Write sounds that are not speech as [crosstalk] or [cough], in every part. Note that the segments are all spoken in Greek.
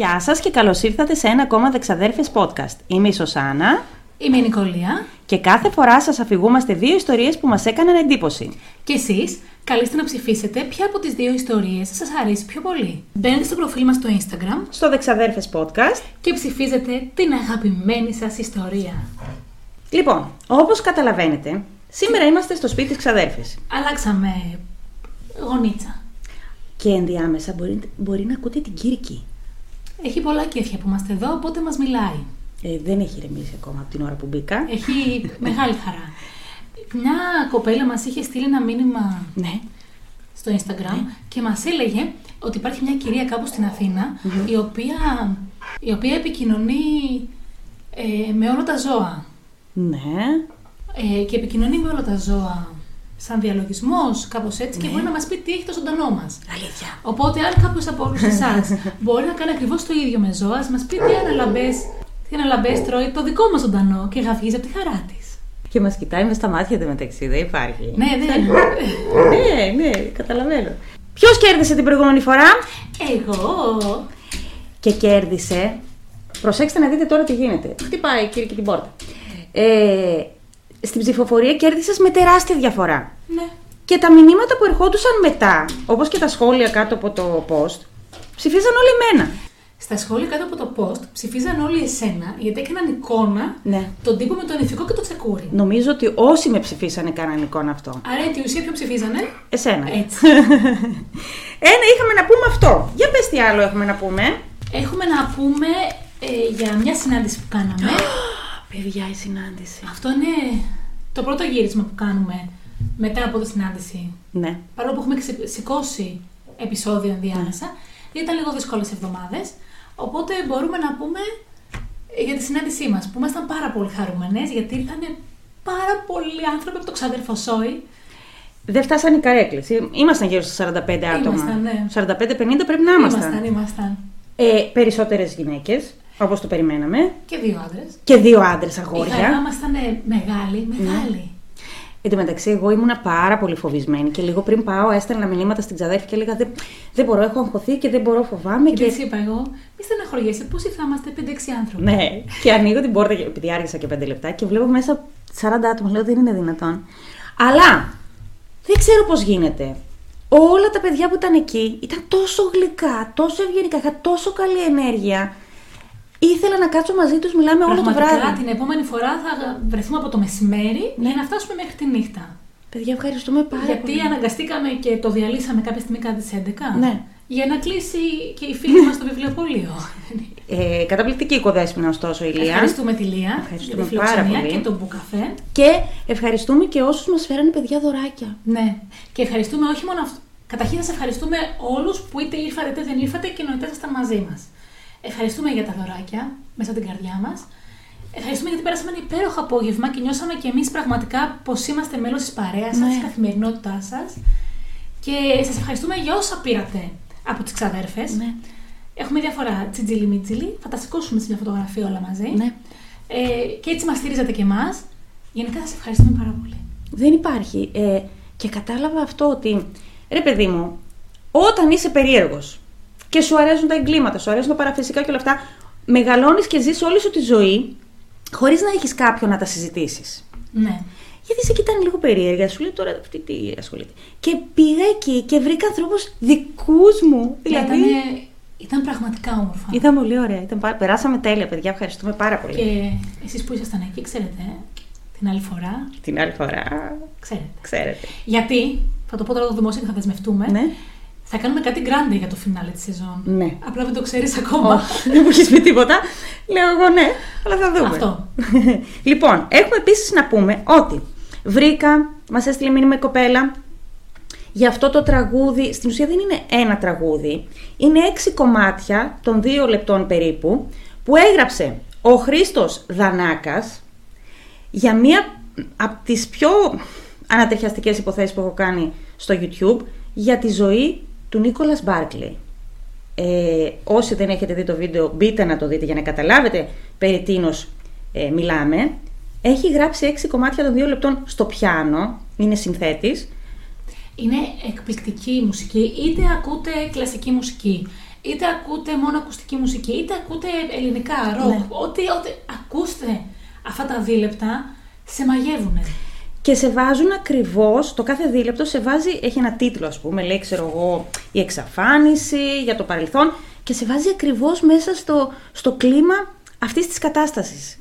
Γεια σας και καλώς ήρθατε σε ένα ακόμα Δεξαδέρφες podcast. Είμαι η Σωσάνα Είμαι η Νικολία. και κάθε φορά σας αφηγούμαστε δύο ιστορίες που μας έκαναν εντύπωση. Και εσείς καλείστε να ψηφίσετε ποια από τις δύο ιστορίες σας αρέσει πιο πολύ. Μπαίνετε στο προφίλ μας στο Instagram Στο Δεξαδέρφες podcast. και ψηφίζετε την αγαπημένη σας ιστορία. Λοιπόν, όπως καταλαβαίνετε, σήμερα είμαστε στο σπίτι της ξαδέρφης. Αλλάξαμε γονίτσα. Και ενδιάμεσα μπορεί, μπορεί να ακούτε την Κύρκη. Έχει πολλά κέφια που είμαστε εδώ, οπότε μας μιλάει. Ε, δεν έχει ηρεμήσει ακόμα από την ώρα που μπήκα. Έχει μεγάλη χαρά. Μια κοπέλα μας είχε στείλει ένα μήνυμα Ναι. στο Instagram και μας έλεγε ότι υπάρχει μια κυρία κάπου στην αθηνα η, οποία, η οποία επικοινωνεί ε, με όλα τα ζώα. Ναι. Ε, και επικοινωνεί με όλα τα ζώα σαν διαλογισμός, κάπως έτσι, και μπορεί να μας πει τι έχει το ζωντανό μας. Αλήθεια. Οπότε, αν κάποιος από όλους εσάς [laughs] μπορεί να κάνει ακριβώς το ίδιο με ζώα, μας πει τι αναλαμπές τι αναλαμπές τρώει το δικό μας ζωντανό και γαφίζει από τη χαρά της. Και μας κοιτάει με στα μάτια του μεταξύ, δεν υπάρχει. Ναι, δεν. [laughs] ναι, ναι, καταλαβαίνω. Ποιος κέρδισε την προηγούμενη φορά; Εγώ. και κέρδισε. Προσέξτε να δείτε τώρα τι γίνεται. Χτυπάει κύριε και την πόρτα. Ε, στην ψηφοφορία κέρδισες με τεράστια διαφορά. Ναι. Και τα μηνύματα που ερχόντουσαν μετά, όπως και τα σχόλια κάτω από το post, ψηφίζαν όλοι εμένα. Στα σχόλια κάτω από το post ψηφίζαν όλοι εσένα γιατί έκαναν εικόνα Ναι. τον τύπο με το ηθικό και το τσεκούρι. Νομίζω ότι όσοι με ψηφίσανε κάναν εικόνα αυτό. Άρα η ουσία ποιο ψηφίζανε; Εσένα. Έτσι. [laughs] Ένα είχαμε να πούμε αυτό. Για πες τι άλλο έχουμε να πούμε. Έχουμε να πούμε ε, για μια συνάντηση που κάναμε. [gasps] Παιδιά, η συνάντηση. Αυτό είναι το πρώτο γύρισμα που κάνουμε μετά από τη συνάντηση. Ναι. Παρόλο που έχουμε ξε- σηκώσει επεισόδιο ενδιάμεσα, ήταν λίγο δύσκολες εβδομάδες. Οπότε μπορούμε να πούμε ε, για τη συνάντησή μας, που ήμασταν πάρα πολύ χαρούμενες, γιατί ήρθαν πάρα πολλοί άνθρωποι από το ξαδέρφο Σόι. Δεν φτάσανε οι καρέκλες. Ήμασταν γύρω στα 45 άτομα. Ήμασταν, ναι. 45-50 πρέπει να ήμασταν. Ήμασταν, ήμασταν. Ε, περισσότερες γυναίκες, όπως το περιμέναμε. Και δύο άντρες. Και δύο άντρες Η χαρά αγόρια. μας ήταν μεγάλη, μεγάλη. Εν τω μεταξύ, εγώ ήμουνα πάρα πολύ φοβισμένη και λίγο πριν πάω έστελνα μηνύματα στην ξαδέρφη και έλεγα δεν, δεν μπορώ, έχω αγχωθεί και δεν μπορώ, φοβάμαι. Και Και... της είπα εγώ, μη στεναχωριέσαι, πόσοι θα είμαστε, 5-6 άνθρωποι. Ναι, και ανοίγω την πόρτα, επειδή άργησα και 5 λεπτά και βλέπω μέσα 40 άτομα. Λέω δεν είναι δυνατόν. Αλλά δεν ξέρω πώς γίνεται. Όλα τα παιδιά που ήταν εκεί ήταν τόσο γλυκά, τόσο ευγενικά, είχα τόσο καλή ενέργεια. Ήθελα να κάτσω μαζί τους, μιλάμε όλο το Πραγματικά βράδυ. την επόμενη φορά θα βρεθούμε από το μεσημέρι για να φτάσουμε μέχρι τη νύχτα. Παιδιά, ευχαριστούμε πάρα Γιατί πολύ. αναγκαστήκαμε και το διαλύσαμε κάποια στιγμή κατά τι 11. Ναι. Για να κλείσει και η φίλη μας το βιβλιοπωλείο. Ε, καταπληκτική οικοδέσποινα, ωστόσο, η Λία. Ευχαριστούμε τη Λία Ευχαριστούμε για τη πάρα φιλοξενία πολύ. και τον μπουκαφέ. Και ευχαριστούμε και όσους μας φέρανε παιδιά δωράκια. Ναι. Και ευχαριστούμε όχι μόνο αυτό. Καταρχήν, σας ευχαριστούμε όλους που είτε ήρθατε είτε δεν ήρθατε και εννοείται ήσασταν μαζί μας. Ευχαριστούμε για τα δωράκια μέσα από την καρδιά μας. Ευχαριστούμε γιατί πέρασαμε ένα υπέροχο απόγευμα και νιώσαμε κι εμείς πραγματικά πως είμαστε μέλος της παρέας σας, Ναι. της καθημερινότητάς σας. Και σας ευχαριστούμε για όσα πήρατε από τις ξαδέρφες. Ναι. Έχουμε διάφορα τσιτζιλι μιτζιλι. Θα τα σηκώσουμε σε μια φωτογραφία όλα μαζί. ναι. Ε, και έτσι μας στηρίζατε κι εμάς. Γενικά σας ευχαριστούμε πάρα πολύ. Δεν υπάρχει. Ε, και κατάλαβα αυτό ότι, ρε παιδί μου, όταν είσαι περίεργος και σου αρέσουν τα εγκλήματα, σου αρέσουν τα παραφυσικά και όλα αυτά, μεγαλώνεις και ζεις όλη σου τη ζωή χωρίς να έχεις κάποιον να τα συζητήσεις. Ναι. Γιατί σε κοιτάνε λίγο περίεργα, σου λέει τώρα αυτή τι ασχολείται. Και πήγα εκεί και βρήκα ανθρώπους δικούς μου. Δηλαδή, Ήταν, ήταν πραγματικά όμορφα. ήταν πολύ ωραία. Ήταν, πα- περάσαμε τέλεια, παιδιά. Ευχαριστούμε πάρα πολύ. Και εσείς που ήσασταν εκεί, ξέρετε, ε, την άλλη φορά, Την άλλη φορά, ξέρετε. ξέρετε. Γιατί, θα το πω τώρα το δημόσιο και θα δεσμευτούμε, Ναι. Θα κάνουμε κάτι grande για το φινάλε της σεζόν. Ναι. Απλά δεν το ξέρεις ακόμα. Όχι, δεν μου έχεις πει τίποτα. Λέω εγώ ναι, αλλά θα δούμε. Αυτό. [laughs] λοιπόν, έχουμε επίσης να πούμε ότι βρήκα, μας έστειλε μήνυμα η κοπέλα για αυτό το τραγούδι. Στην ουσία δεν είναι ένα τραγούδι. Είναι έξι κομμάτια των δύο λεπτών περίπου που έγραψε ο Χρήστος Δανάκας για μία από τις πιο ανατριχιαστικές υποθέσεις που έχω κάνει στο YouTube για τη ζωή του Νίκολας Μπάρκλεϊ. Ε, όσοι δεν έχετε δει το βίντεο, μπείτε να το δείτε για να καταλάβετε περί τίνος ε, μιλάμε. Έχει γράψει έξι κομμάτια των δύο λεπτών στο πιάνο, είναι συνθέτης. Είναι εκπληκτική η μουσική, είτε ακούτε κλασική μουσική, είτε ακούτε μόνο ακουστική μουσική, είτε ακούτε ελληνικά, ροκ, Ναι. ό,τι, ό,τι ακούστε αυτά τα δίλεπτα, σε μαγεύουν. Και σε βάζουν ακριβώς, το κάθε δίλεπτο σε βάζει, έχει ένα τίτλο, ας πούμε, λέει, ξέρω εγώ, η εξαφάνιση για το παρελθόν, και σε βάζει ακριβώς μέσα στο, στο κλίμα αυτής της κατάστασης.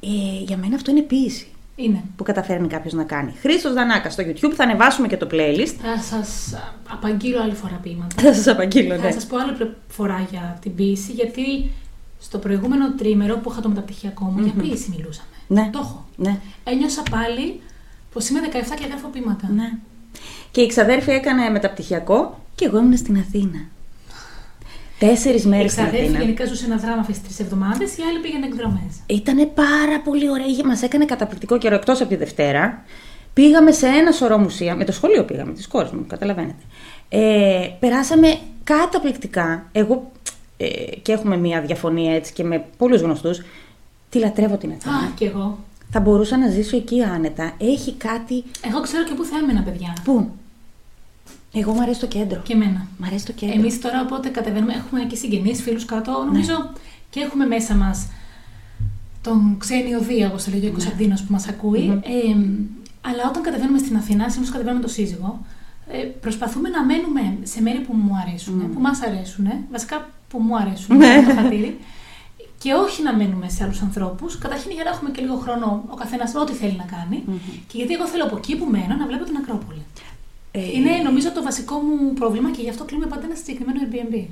Ε, για μένα αυτό είναι ποίηση Είναι. που καταφέρνει κάποιος να κάνει. Χρήστος Δανάκα στο YouTube, θα ανεβάσουμε και το playlist. Θα σας απαγγείλω άλλη φορά ποίηματα. Θα σας απαγγείλω, ναι. Θα σας πω άλλη πλε- φορά για την ποίηση, γιατί στο προηγούμενο τρίμερο που είχα το μεταπτυχιακό μου, για ποίηση μιλούσαμε. Ναι. Το έχω. ναι. Ένιωσα πάλι πω είμαι 17 και γράφω ποίηματα. Ναι. Και η ξαδέρφη έκανε μεταπτυχιακό και εγώ ήμουν στην Αθήνα. Τέσσερις Η μέρε στην ξαδέρφη Αθήνα. γενικά ζούσε ένα δράμα αυτές τις τρεις εβδομάδες, η άλλη πήγαινε εκδρομές. Ήταν πάρα πολύ ωραία. Μας έκανε καταπληκτικό καιρό εκτός από τη Δευτέρα. Πήγαμε σε ένα σωρό μουσεία. Με το σχολείο πήγαμε, τη κόρη μου, καταλαβαίνετε. Ε, περάσαμε καταπληκτικά. Εγώ ε, και έχουμε μία διαφωνία έτσι και με πολλούς γνωστούς. Τη λατρεύω την Αθήνα. Α, κι εγώ. Θα μπορούσα να ζήσω εκεί άνετα. Έχει κάτι. Εγώ ξέρω και πού θα έμενα, παιδιά. Πού; Εγώ μου αρέσει το κέντρο. Και εμένα. Μ' αρέσει το κέντρο. Εμείς τώρα οπότε κατεβαίνουμε, έχουμε και συγγενείς, φίλους κάτω. Νομίζω και έχουμε μέσα μας τον ξένιο Δία, όπω το λέει ο Κωνσταντίνο που μας ακούει. Ε, αλλά όταν κατεβαίνουμε στην Αθήνα, συνήθως κατεβαίνουμε με το σύζυγο, ε, προσπαθούμε να μένουμε σε μέρη που μου αρέσουν, που μας αρέσουν, βασικά που μου αρέσουν, Ναι. το χατήρι, [laughs] και όχι να μένουμε σε άλλους ανθρώπους. Καταρχήν για να έχουμε και λίγο χρόνο ο καθένας ό,τι θέλει να κάνει. Και γιατί εγώ θέλω από εκεί που μένω να βλέπω την Ακρόπολη. Ε, Είναι νομίζω το βασικό μου πρόβλημα και γι' αυτό κλείνουμε πάντα ένα συγκεκριμένο Airbnb.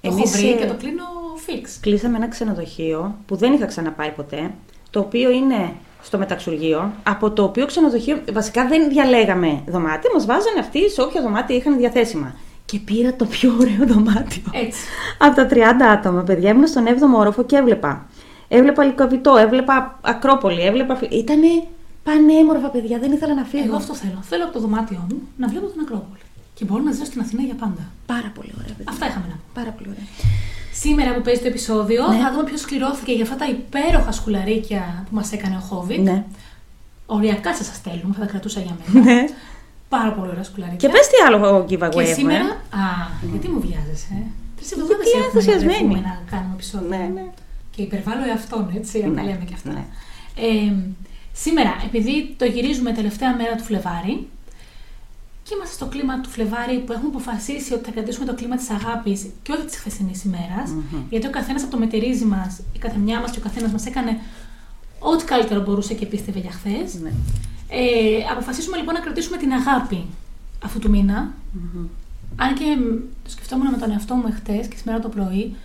Το έχω Εμείς, βρει ε, και το κλείνω fix. Κλείσαμε ένα ξενοδοχείο που δεν είχα ξαναπάει ποτέ, το οποίο είναι στο μεταξουργείο, από το οποίο ξενοδοχείο βασικά δεν διαλέγαμε δωμάτια, μας βάζανε αυτοί σε όποια δωμάτια είχαν διαθέσιμα. Και πήρα το πιο ωραίο δωμάτιο. Έτσι. από τα 30 άτομα, παιδιά, ήμουν στον 7ο όροφο και έβλεπα. Έβλεπα Λυκοβιτό, έβλεπα Ακρόπολη, έβλεπα. Ήτανε πανέμορφα, παιδιά, δεν ήθελα να φύγω. Εγώ αυτό θέλω. Θέλω από το δωμάτιό μου να βλέπω την Ακρόπολη. Και μπορώ να ζήσω στην Αθήνα για πάντα. Πάρα πολύ ωραία, παιδιά. Αυτά είχαμε να πούμε. Πάρα πολύ ωραία. Σήμερα που παίζει το επεισόδιο, Ναι. θα δούμε ποιος σκληρώθηκε για αυτά τα υπέροχα σκουλαρίκια που μας έκανε ο Χόβιτ. Ναι. Οριακά σας τα στέλνουμε, θα τα κρατούσα για μένα. ναι. Πάρα πολύ ωραία σκουλαρίκια. Και πες τι άλλο giveaway Και έχουμε. σήμερα. Α, γιατί μου βιάζεσαι. ε; Τρεις εβδομάδες Γιατί έχουμε να ενθουσιασμένη. βρεθούμε να κάνουμε επεισόδιο. Ναι, ναι. Και υπερβάλλω εαυτόν, έτσι, να τα Ναι, λέμε και αυτά. ναι. Ε, σήμερα, επειδή το γυρίζουμε τελευταία μέρα του Φλεβάρι και είμαστε στο κλίμα του Φλεβάρι που έχουμε αποφασίσει ότι θα κρατήσουμε το κλίμα της αγάπης και όχι της χθεσινής ημέρας, γιατί ο καθένας από το μετερίζει μας, η καθεμιά μας και ο καθένας μας έκανε ό,τι καλύτερο μπορούσε και πίστευε για χθες. Ναι. Ε, αποφασίσουμε λοιπόν να κρατήσουμε την αγάπη αυτού του μηνα Αν και μ, το σκεφτόμουν με τον εαυτό μου εχθές και σήμερα το πρωί,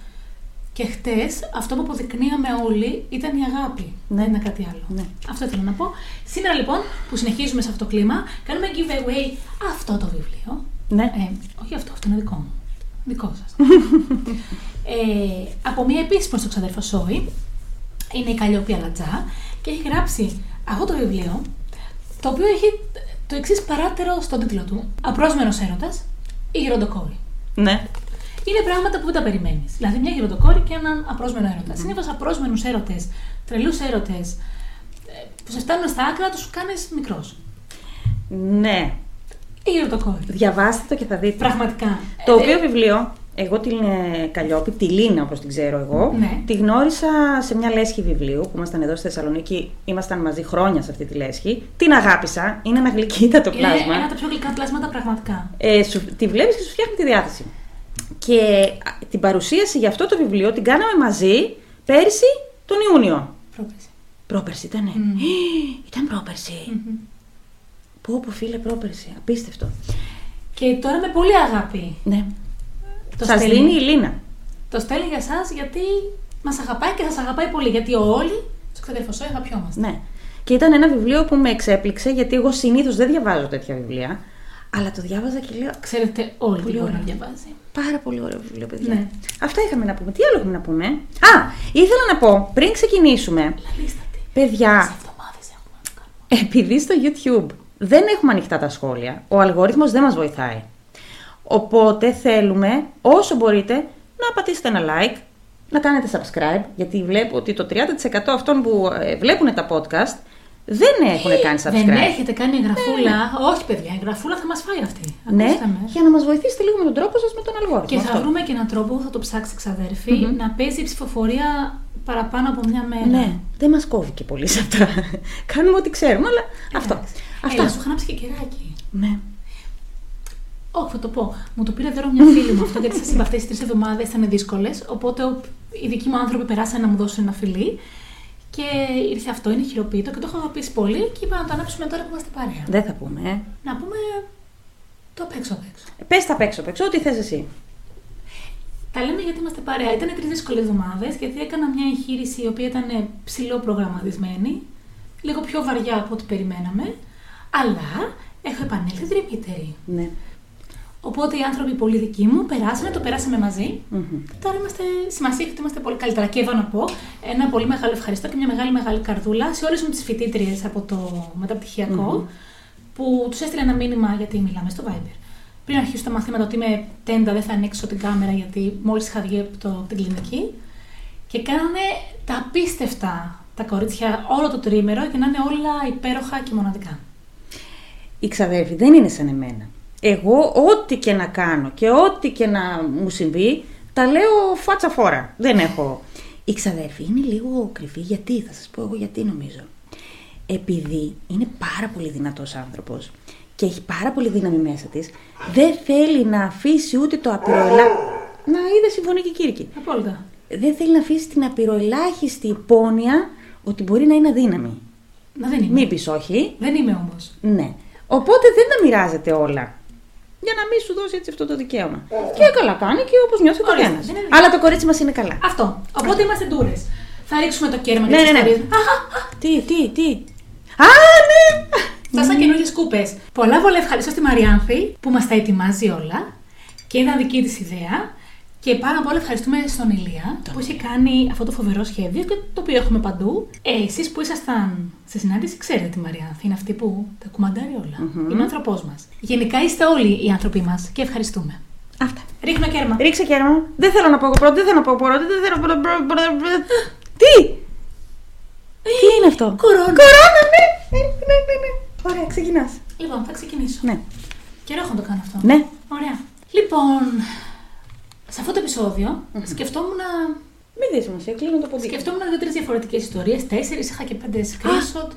και χτες αυτό που αποδεικνύαμε όλοι ήταν η αγάπη. Ναι. Δεν είναι κάτι άλλο. Ναι. Αυτό ήθελα να πω. Σήμερα λοιπόν που συνεχίζουμε σε αυτό το κλίμα, κάνουμε giveaway αυτό το βιβλίο. Ναι. Ε, όχι αυτό, αυτό είναι δικό μου. Δικό σας. [laughs] ε, από μια επίσημη στο ξαδέρφο Σόη. Είναι η Καλλιόπη Αλατζά και έχει γράψει αυτό το βιβλίο, το οποίο έχει το εξής παράτερο στον τίτλο του. Απρόσμενος έρωτας ή γεροντοκόρη. Ναι. Είναι πράγματα που δεν τα περιμένεις. Δηλαδή, μια γεροντοκόρη και έναν απρόσμενο έρωτα. Συνήθως απρόσμενους έρωτες, τρελούς έρωτες, που σε φτάνουν στα άκρα, τους κάνεις μικρός. Ναι. Η γεροντοκόρη. Διαβάστε το και θα δείτε. Πραγματικά. Το Ε, οποίο βιβλίο, εγώ την ε, Καλλιόπη, τη Λίνα όπως την ξέρω εγώ, Ναι. τη γνώρισα σε μια λέσχη βιβλίου που ήμασταν εδώ στη Θεσσαλονίκη. Ήμασταν μαζί χρόνια σε αυτή τη λέσχη. Την αγάπησα. Είναι ένα γλυκύτατο Είναι πλάσμα. ένα από τα πιο γλυκά πλάσματα πραγματικά. Ε, σου, τη βλέπεις και σου φτιάχνει τη διάθεση. Και α, την παρουσίαση για αυτό το βιβλίο την κάναμε μαζί πέρσι τον Ιούνιο. Πρόπεση. Πρόπερση ήτανε. Μμμ. [gasps] Ήταν πρόπερση. Πω πω φίλε πρόπερση. Απίστευτο. Και τώρα με πολύ αγάπη. Ναι. Το Σας στέλνει. δίνει η Λίνα. Το στέλνει για εσάς γιατί μας αγαπάει και σας αγαπάει πολύ. Γιατί όλοι στο ξαδερφοσό αγαπιόμαστε. Ναι. Και ήταν ένα βιβλίο που με εξέπληξε γιατί εγώ συνήθως δεν διαβάζω τέτοια βιβλία. Αλλά το διάβαζα και λέω Ξέρετε, όλοι Πολύ τι μπορεί να ωραία. διαβάζει. Πάρα πολύ ωραίο βιβλίο, παιδιά. Ναι. Αυτά είχαμε να πούμε. Τι άλλο έχουμε να πούμε; Α, ήθελα να πω πριν ξεκινήσουμε, Λαλίστατη. παιδιά, Σε εβδομάδες έχουμε να το κάνουμε. επειδή στο YouTube δεν έχουμε ανοιχτά τα σχόλια, ο αλγόριθμος δεν μας βοηθάει. Οπότε θέλουμε όσο μπορείτε να πατήσετε ένα like, να κάνετε subscribe, γιατί βλέπω ότι το 30% αυτών που ε, βλέπουν τα podcast δεν έχουν κάνει subscribe. Δεν έχετε κάνει εγγραφούλα. Όχι, παιδιά, εγγραφούλα θα μας φάει αυτή. Ναι, Ακούστε με. για να μας βοηθήσετε λίγο με τον τρόπο σας με τον αλγόριθμο. Και θα Αυτό. βρούμε και έναν τρόπο που θα το ψάξει ξαδέρφη Μμμ. να παίζει η ψηφοφορία παραπάνω από μια μέρα. Ναι, δεν μας κόβει και πολύ σε αυτά. [laughs] Κάνουμε ό,τι ξέρουμε, αλλά αυτό. Εντάξει. Αυτά. Έλα, σου είχα ανάψει και κεράκι. Ναι. Όχι, θα το πω. Μου το πήρε δώρο μια φίλη μου αυτό, γιατί σας είπα αυτές τι τρεις εβδομάδες ήταν δύσκολες. Οπότε ο- οι δικοί μου άνθρωποι περάσαν να μου δώσουν ένα φιλί. Και ήρθε αυτό, είναι χειροποίητο και το έχω αγαπήσει πολύ. Και είπα να το ανάψουμε τώρα που είμαστε παρέα. Δεν θα πούμε, ε. Να πούμε το απ' έξω απ' έξω. Πες τα απ' έξω, απ' έξω, ό,τι θες εσύ. Τα λέμε γιατί είμαστε παρέα. Ήταν τρεις δύσκολες εβδομάδες, γιατί έκανα μια εγχείρηση η οποία ήταν ψηλό προγραμματισμένη, λίγο πιο βαριά από ό,τι περιμέναμε, αλλά έχω επανέλθει δρυμύτερη. Ναι. Οπότε οι άνθρωποι πολύ δικοί μου περάσανε, το περάσαμε μαζί. Μμμ. Τώρα είμαστε, σημασία έχει ότι είμαστε πολύ καλύτερα. Και εδώ να πω ένα πολύ μεγάλο ευχαριστώ και μια μεγάλη μεγάλη καρδούλα σε όλες μου τις φοιτήτριες από το μεταπτυχιακο που τους έστειλα ένα μήνυμα γιατί μιλάμε στο Viber. Πριν αρχίσω τα μαθήματα ότι είμαι τέντα, δεν θα ανοίξω την κάμερα γιατί μόλις είχα βγει από το, την κλινική. Και κάνανε τα απίστευτα τα κορίτσια όλο το τρίμερο και να είναι όλα υπέροχα και μοναδικά. Οι ξαδέρφοι δεν είναι σαν εμένα. Εγώ ό,τι και να κάνω και ό,τι και να μου συμβεί, τα λέω φάτσα φόρα. Δεν έχω. Οι ξαδέρφοι είναι λίγο κρυφοί. Γιατί, θα σας πω εγώ γιατί νομίζω. Επειδή είναι πάρα πολύ δυνατός άνθρωπος και έχει πάρα πολύ δύναμη μέσα της, δεν θέλει να αφήσει ούτε το απειροελά... Να είδε συμφωνεί και η Κύρκη. Απόλυτα. Δεν θέλει να αφήσει την απειροελάχιστη υπόνοια ότι μπορεί να είναι αδύναμη. Να δεν είμαι. Μην πεις όχι, Δεν είμαι όμως. ναι. Οπότε δεν τα μοιράζεται όλα. Για να μην σου δώσει έτσι αυτό το δικαίωμα. Και καλά κάνει και όπως νιώθει ο Ορίστε, καθένας. δεν είναι δίκιο. Αλλά το κορίτσι μας είναι καλά. Αυτό. Οπότε είμαστε ντούρες. Θα ρίξουμε το κέρμα Ναι, και τις ναι, ναι. ιστορίες. Αχα, Τι, τι, τι. Α, ναι! Φτάσαν καινούργιες κούπες. Πολλά πολλά ευχαριστώ στη Μαριάνθη που μας τα ετοιμάζει όλα και ήταν δική της ιδέα. Και πάρα πολύ ευχαριστούμε στον Ηλία που είχε κάνει αυτό το φοβερό σχέδιο και το οποίο έχουμε παντού. Ε, Εσείς που ήσασταν σε συνάντηση, ξέρετε τη Μαριάνθη. Είναι αυτή που τα κουμαντάρει όλα. Είναι ο άνθρωπός μας. Γενικά είστε όλοι οι άνθρωποι μας και ευχαριστούμε. Αυτά. Ρίχνω κέρμα. Ρίξε κέρμα. Δεν θέλω να πω εγώ πρώτη, δεν θέλω να πω εγώ πρώτη, δεν θέλω να πω. Τι! Τι είναι αυτό; Κορώνα. Κορώνα, ναι! Ναι, ναι, ναι. ναι. Ωραία, ξεκινάς. Λοιπόν, θα ξεκινήσω. Ναι. Καιρό έχω να το κάνω αυτό. Ναι. Ωραία. Λοιπόν, σε αυτό το επεισόδιο σκεφτόμουν να Μην δεις σημασία, κλείνω το ποντίκι. Σκεφτόμουν δύο-τρει διαφορετικές ιστορίες, τέσσερις, είχα και πέντε screenshot.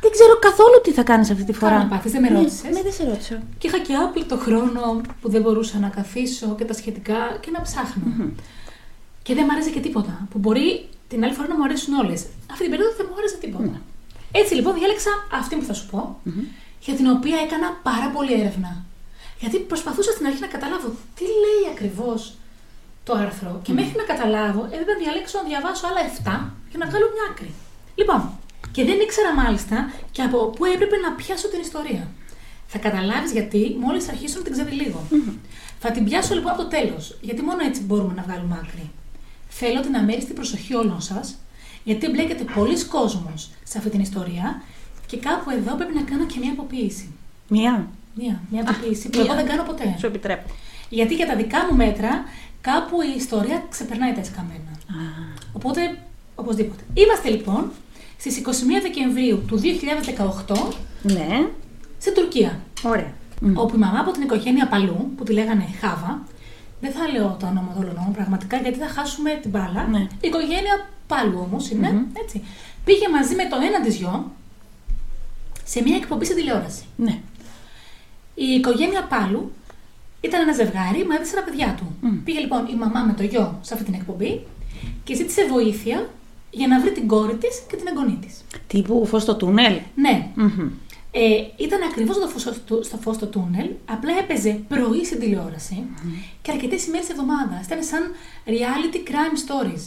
Δεν ξέρω καθόλου τι θα κάνεις αυτή τη φορά. Καλά να πάθεις, δεν με Ναι, ρώτησες. Ναι, δεν σε ρώτησα. Και είχα και άπλητο χρόνο που δεν μπορούσα να καθίσω και τα σχετικά και να ψάχνω. Και δεν μου άρεσε και τίποτα. Που μπορεί την άλλη φορά να μου αρέσουν όλες. Αυτή την περίοδο δεν μου άρεσε τίποτα. Ναι. Έτσι λοιπόν διάλεξα αυτή που θα σου πω, για την οποία έκανα πάρα πολύ έρευνα. Γιατί προσπαθούσα στην αρχή να καταλάβω τι λέει ακριβώς το άρθρο. Και μέχρι να καταλάβω, έπρεπε να διαλέξω να διαβάσω άλλα 7 για να βγάλω μια άκρη. Λοιπόν, και δεν ήξερα μάλιστα και από πού έπρεπε να πιάσω την ιστορία. Θα καταλάβεις γιατί μόλις αρχίσω να την ξεδιλίγω. Θα την πιάσω λοιπόν από το τέλος, γιατί μόνο έτσι μπορούμε να βγάλουμε άκρη. Θέλω την αμέριστη προσοχή όλων σας, γιατί εμπλέκεται πολλοί κόσμος σε αυτή την ιστορία και κάπου εδώ πρέπει να κάνω και μια αποποίηση. Μία. Μία, μια αποποίηση που μία. εγώ δεν κάνω ποτέ. Σου επιτρέπω. Γιατί για τα δικά μου μέτρα, κάπου η ιστορία ξεπερνάει τα εσκαμμένα. Οπότε, οπωσδήποτε. Είμαστε λοιπόν στις 21 Δεκεμβρίου του 2018 Ναι. στην Τουρκία. Ωραία. Όπου η μαμά από την οικογένεια Παλού, που τη λέγανε Χάβα, δεν θα λέω το όνομα όλων νόμων πραγματικά γιατί θα χάσουμε την μπάλα. Ναι. Η οικογένεια Πάλου όμως είναι, έτσι. Πήγε μαζί με το ένα της γιο σε μια εκπομπή στην τηλεόραση. Ναι. Η οικογένεια Πάλου ήταν ένα ζευγάρι με τέσσερα παιδιά του. Πήγε λοιπόν η μαμά με το γιο σε αυτή την εκπομπή και ζήτησε βοήθεια για να βρει την κόρη της και την εγγονή της. Τύπου φως στο τούνελ. Ναι, Μμμ. ε, ήταν ακριβώς στο φως στο, στο φως στο τούνελ, απλά έπαιζε πρωί στην τηλεόραση και αρκετές ημέρες εβδομάδα. Ήταν σαν reality crime stories.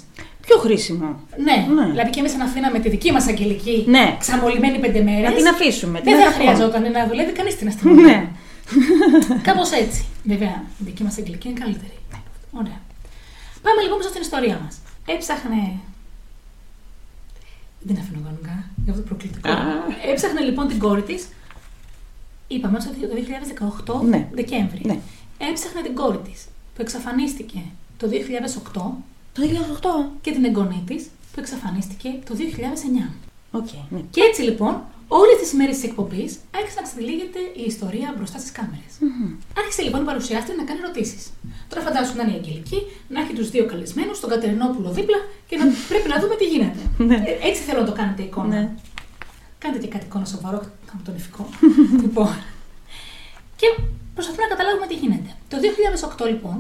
Πιο χρήσιμο. Ναι, Ναι. δηλαδή και εμείς αν αφήναμε τη δική μας αγγελική Ναι. ξαμολυμένη πέντε μέρες. Να την αφήσουμε, την Δεν θα αγαπώ. χρειαζόταν να δουλεύει κανείς στην αστυνομία. Ναι. [laughs] Κάπως έτσι. Βέβαια, η δική μας Αγγελική είναι καλύτερη. Ωραία. Πάμε λοιπόν πίσω στην ιστορία μας. Έψαχνε. Δεν την αφήνω κανονικά, για αυτό το προκλητικό. Α. Έψαχνε λοιπόν την κόρη της. Είπαμε ότι το 2018 Ναι. Δεκέμβρη. Ναι. Έψαχνε την κόρη της που εξαφανίστηκε το 2008 Το 2008. και την εγγονή της που εξαφανίστηκε το 2009. Οκ, ναι. Και έτσι λοιπόν Όλες τις ημέρε της εκπομπής άρχισε να ξετυλίγεται η ιστορία μπροστά στις κάμερες. Άρχισε λοιπόν η παρουσιάστρια να κάνει ερωτήσεις. Τώρα φαντάσου να είναι η Αγγελική, να έχει τους δύο καλεσμένους, τον Κατερινόπουλο δίπλα και να [laughs] πρέπει να δούμε τι γίνεται. Ναι. Ε, Έτσι θέλω να το κάνετε εικόνα. Ναι. Κάντε και κάτι εικόνα σοβαρό, κάνουμε τον ηφικό. [laughs] λοιπόν. Και προσπαθούμε να καταλάβουμε τι γίνεται. Το 2008 λοιπον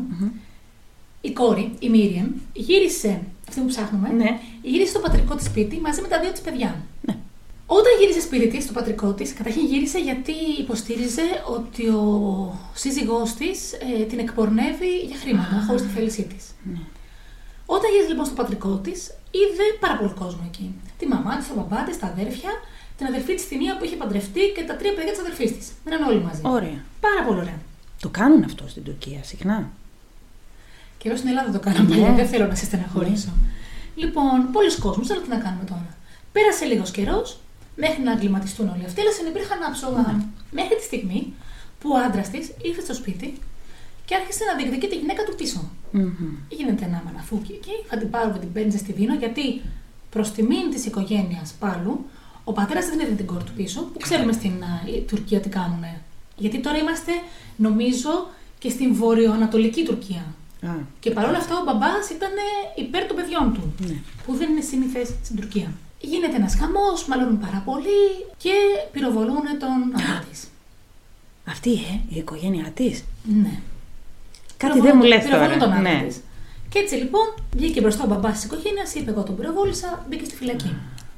η κόρη, η Μίριεμ, γύρισε, αυτή που ψάχνουμε, Ναι. γύρισε στο πατρικό της σπίτι μαζί με τα δύο της παιδιά. Ναι. Όταν γύρισε σπίτι τη, στο πατρικό της, καταρχήν γύρισε γιατί υποστήριζε ότι ο σύζυγός της ε, την εκπορνεύει για χρήματα, χωρίς τη θέλησή της. Ναι. Όταν γύρισε λοιπόν στο πατρικό της, είδε πάρα πολύ κόσμο εκεί. Τη μαμά της, τον μπαμπά τη, τα αδέρφια, την αδερφή της την μία που είχε παντρευτεί και τα τρία παιδιά της αδερφής της. Μέναν όλοι μαζί. Ωραία. Πάρα πολύ ωραία. Το κάνουν αυτό στην Τουρκία συχνά; Και εδώ στην Ελλάδα το κάναμε, Ναι. δεν θέλω να σε στεναχωρήσω. Λοιπόν, πολλοί κόσμοι, αλλά τι να κάνουμε τώρα. Πέρασε λίγος καιρός μέχρι να εγκληματιστούν όλοι αυτοί, αλλά συνεπήρχαν άψογα. Ναι. Μέχρι τη στιγμή που ο άντρας της ήρθε στο σπίτι και άρχισε να διεκδικεί τη γυναίκα του πίσω. Μμμ. Γίνεται ένα μαναφούκι εκεί, θα την πάρουμε την πέντζε στη Δίνο, γιατί προς τιμήν της οικογένειας πάλου, ο πατέρας δεν έδινε την κόρη του πίσω, που ξέρουμε στην α, η Τουρκία τι κάνουν. Γιατί τώρα είμαστε, νομίζω, και στην βορειοανατολική Τουρκία. Α, Και παρόλα αυτά ο μπαμπάς ήταν υπέρ των παιδιών του, ναι. που δεν είναι σύνηθες στην Τουρκία. Γίνεται ένας χαμός, μαλώνουν πάρα πολύ και πυροβολούν τον άντρα της. Αυτή, ε, η οικογένειά της. Ναι. Κάτι Πυροβολούν- δεν μου λες πυροβολούν τώρα. τον άντρα Ναι. της. Και έτσι λοιπόν βγήκε μπροστά ο μπαμπάς της οικογένειας, είπε: Εγώ τον πυροβόλησα, μπήκε στη φυλακή.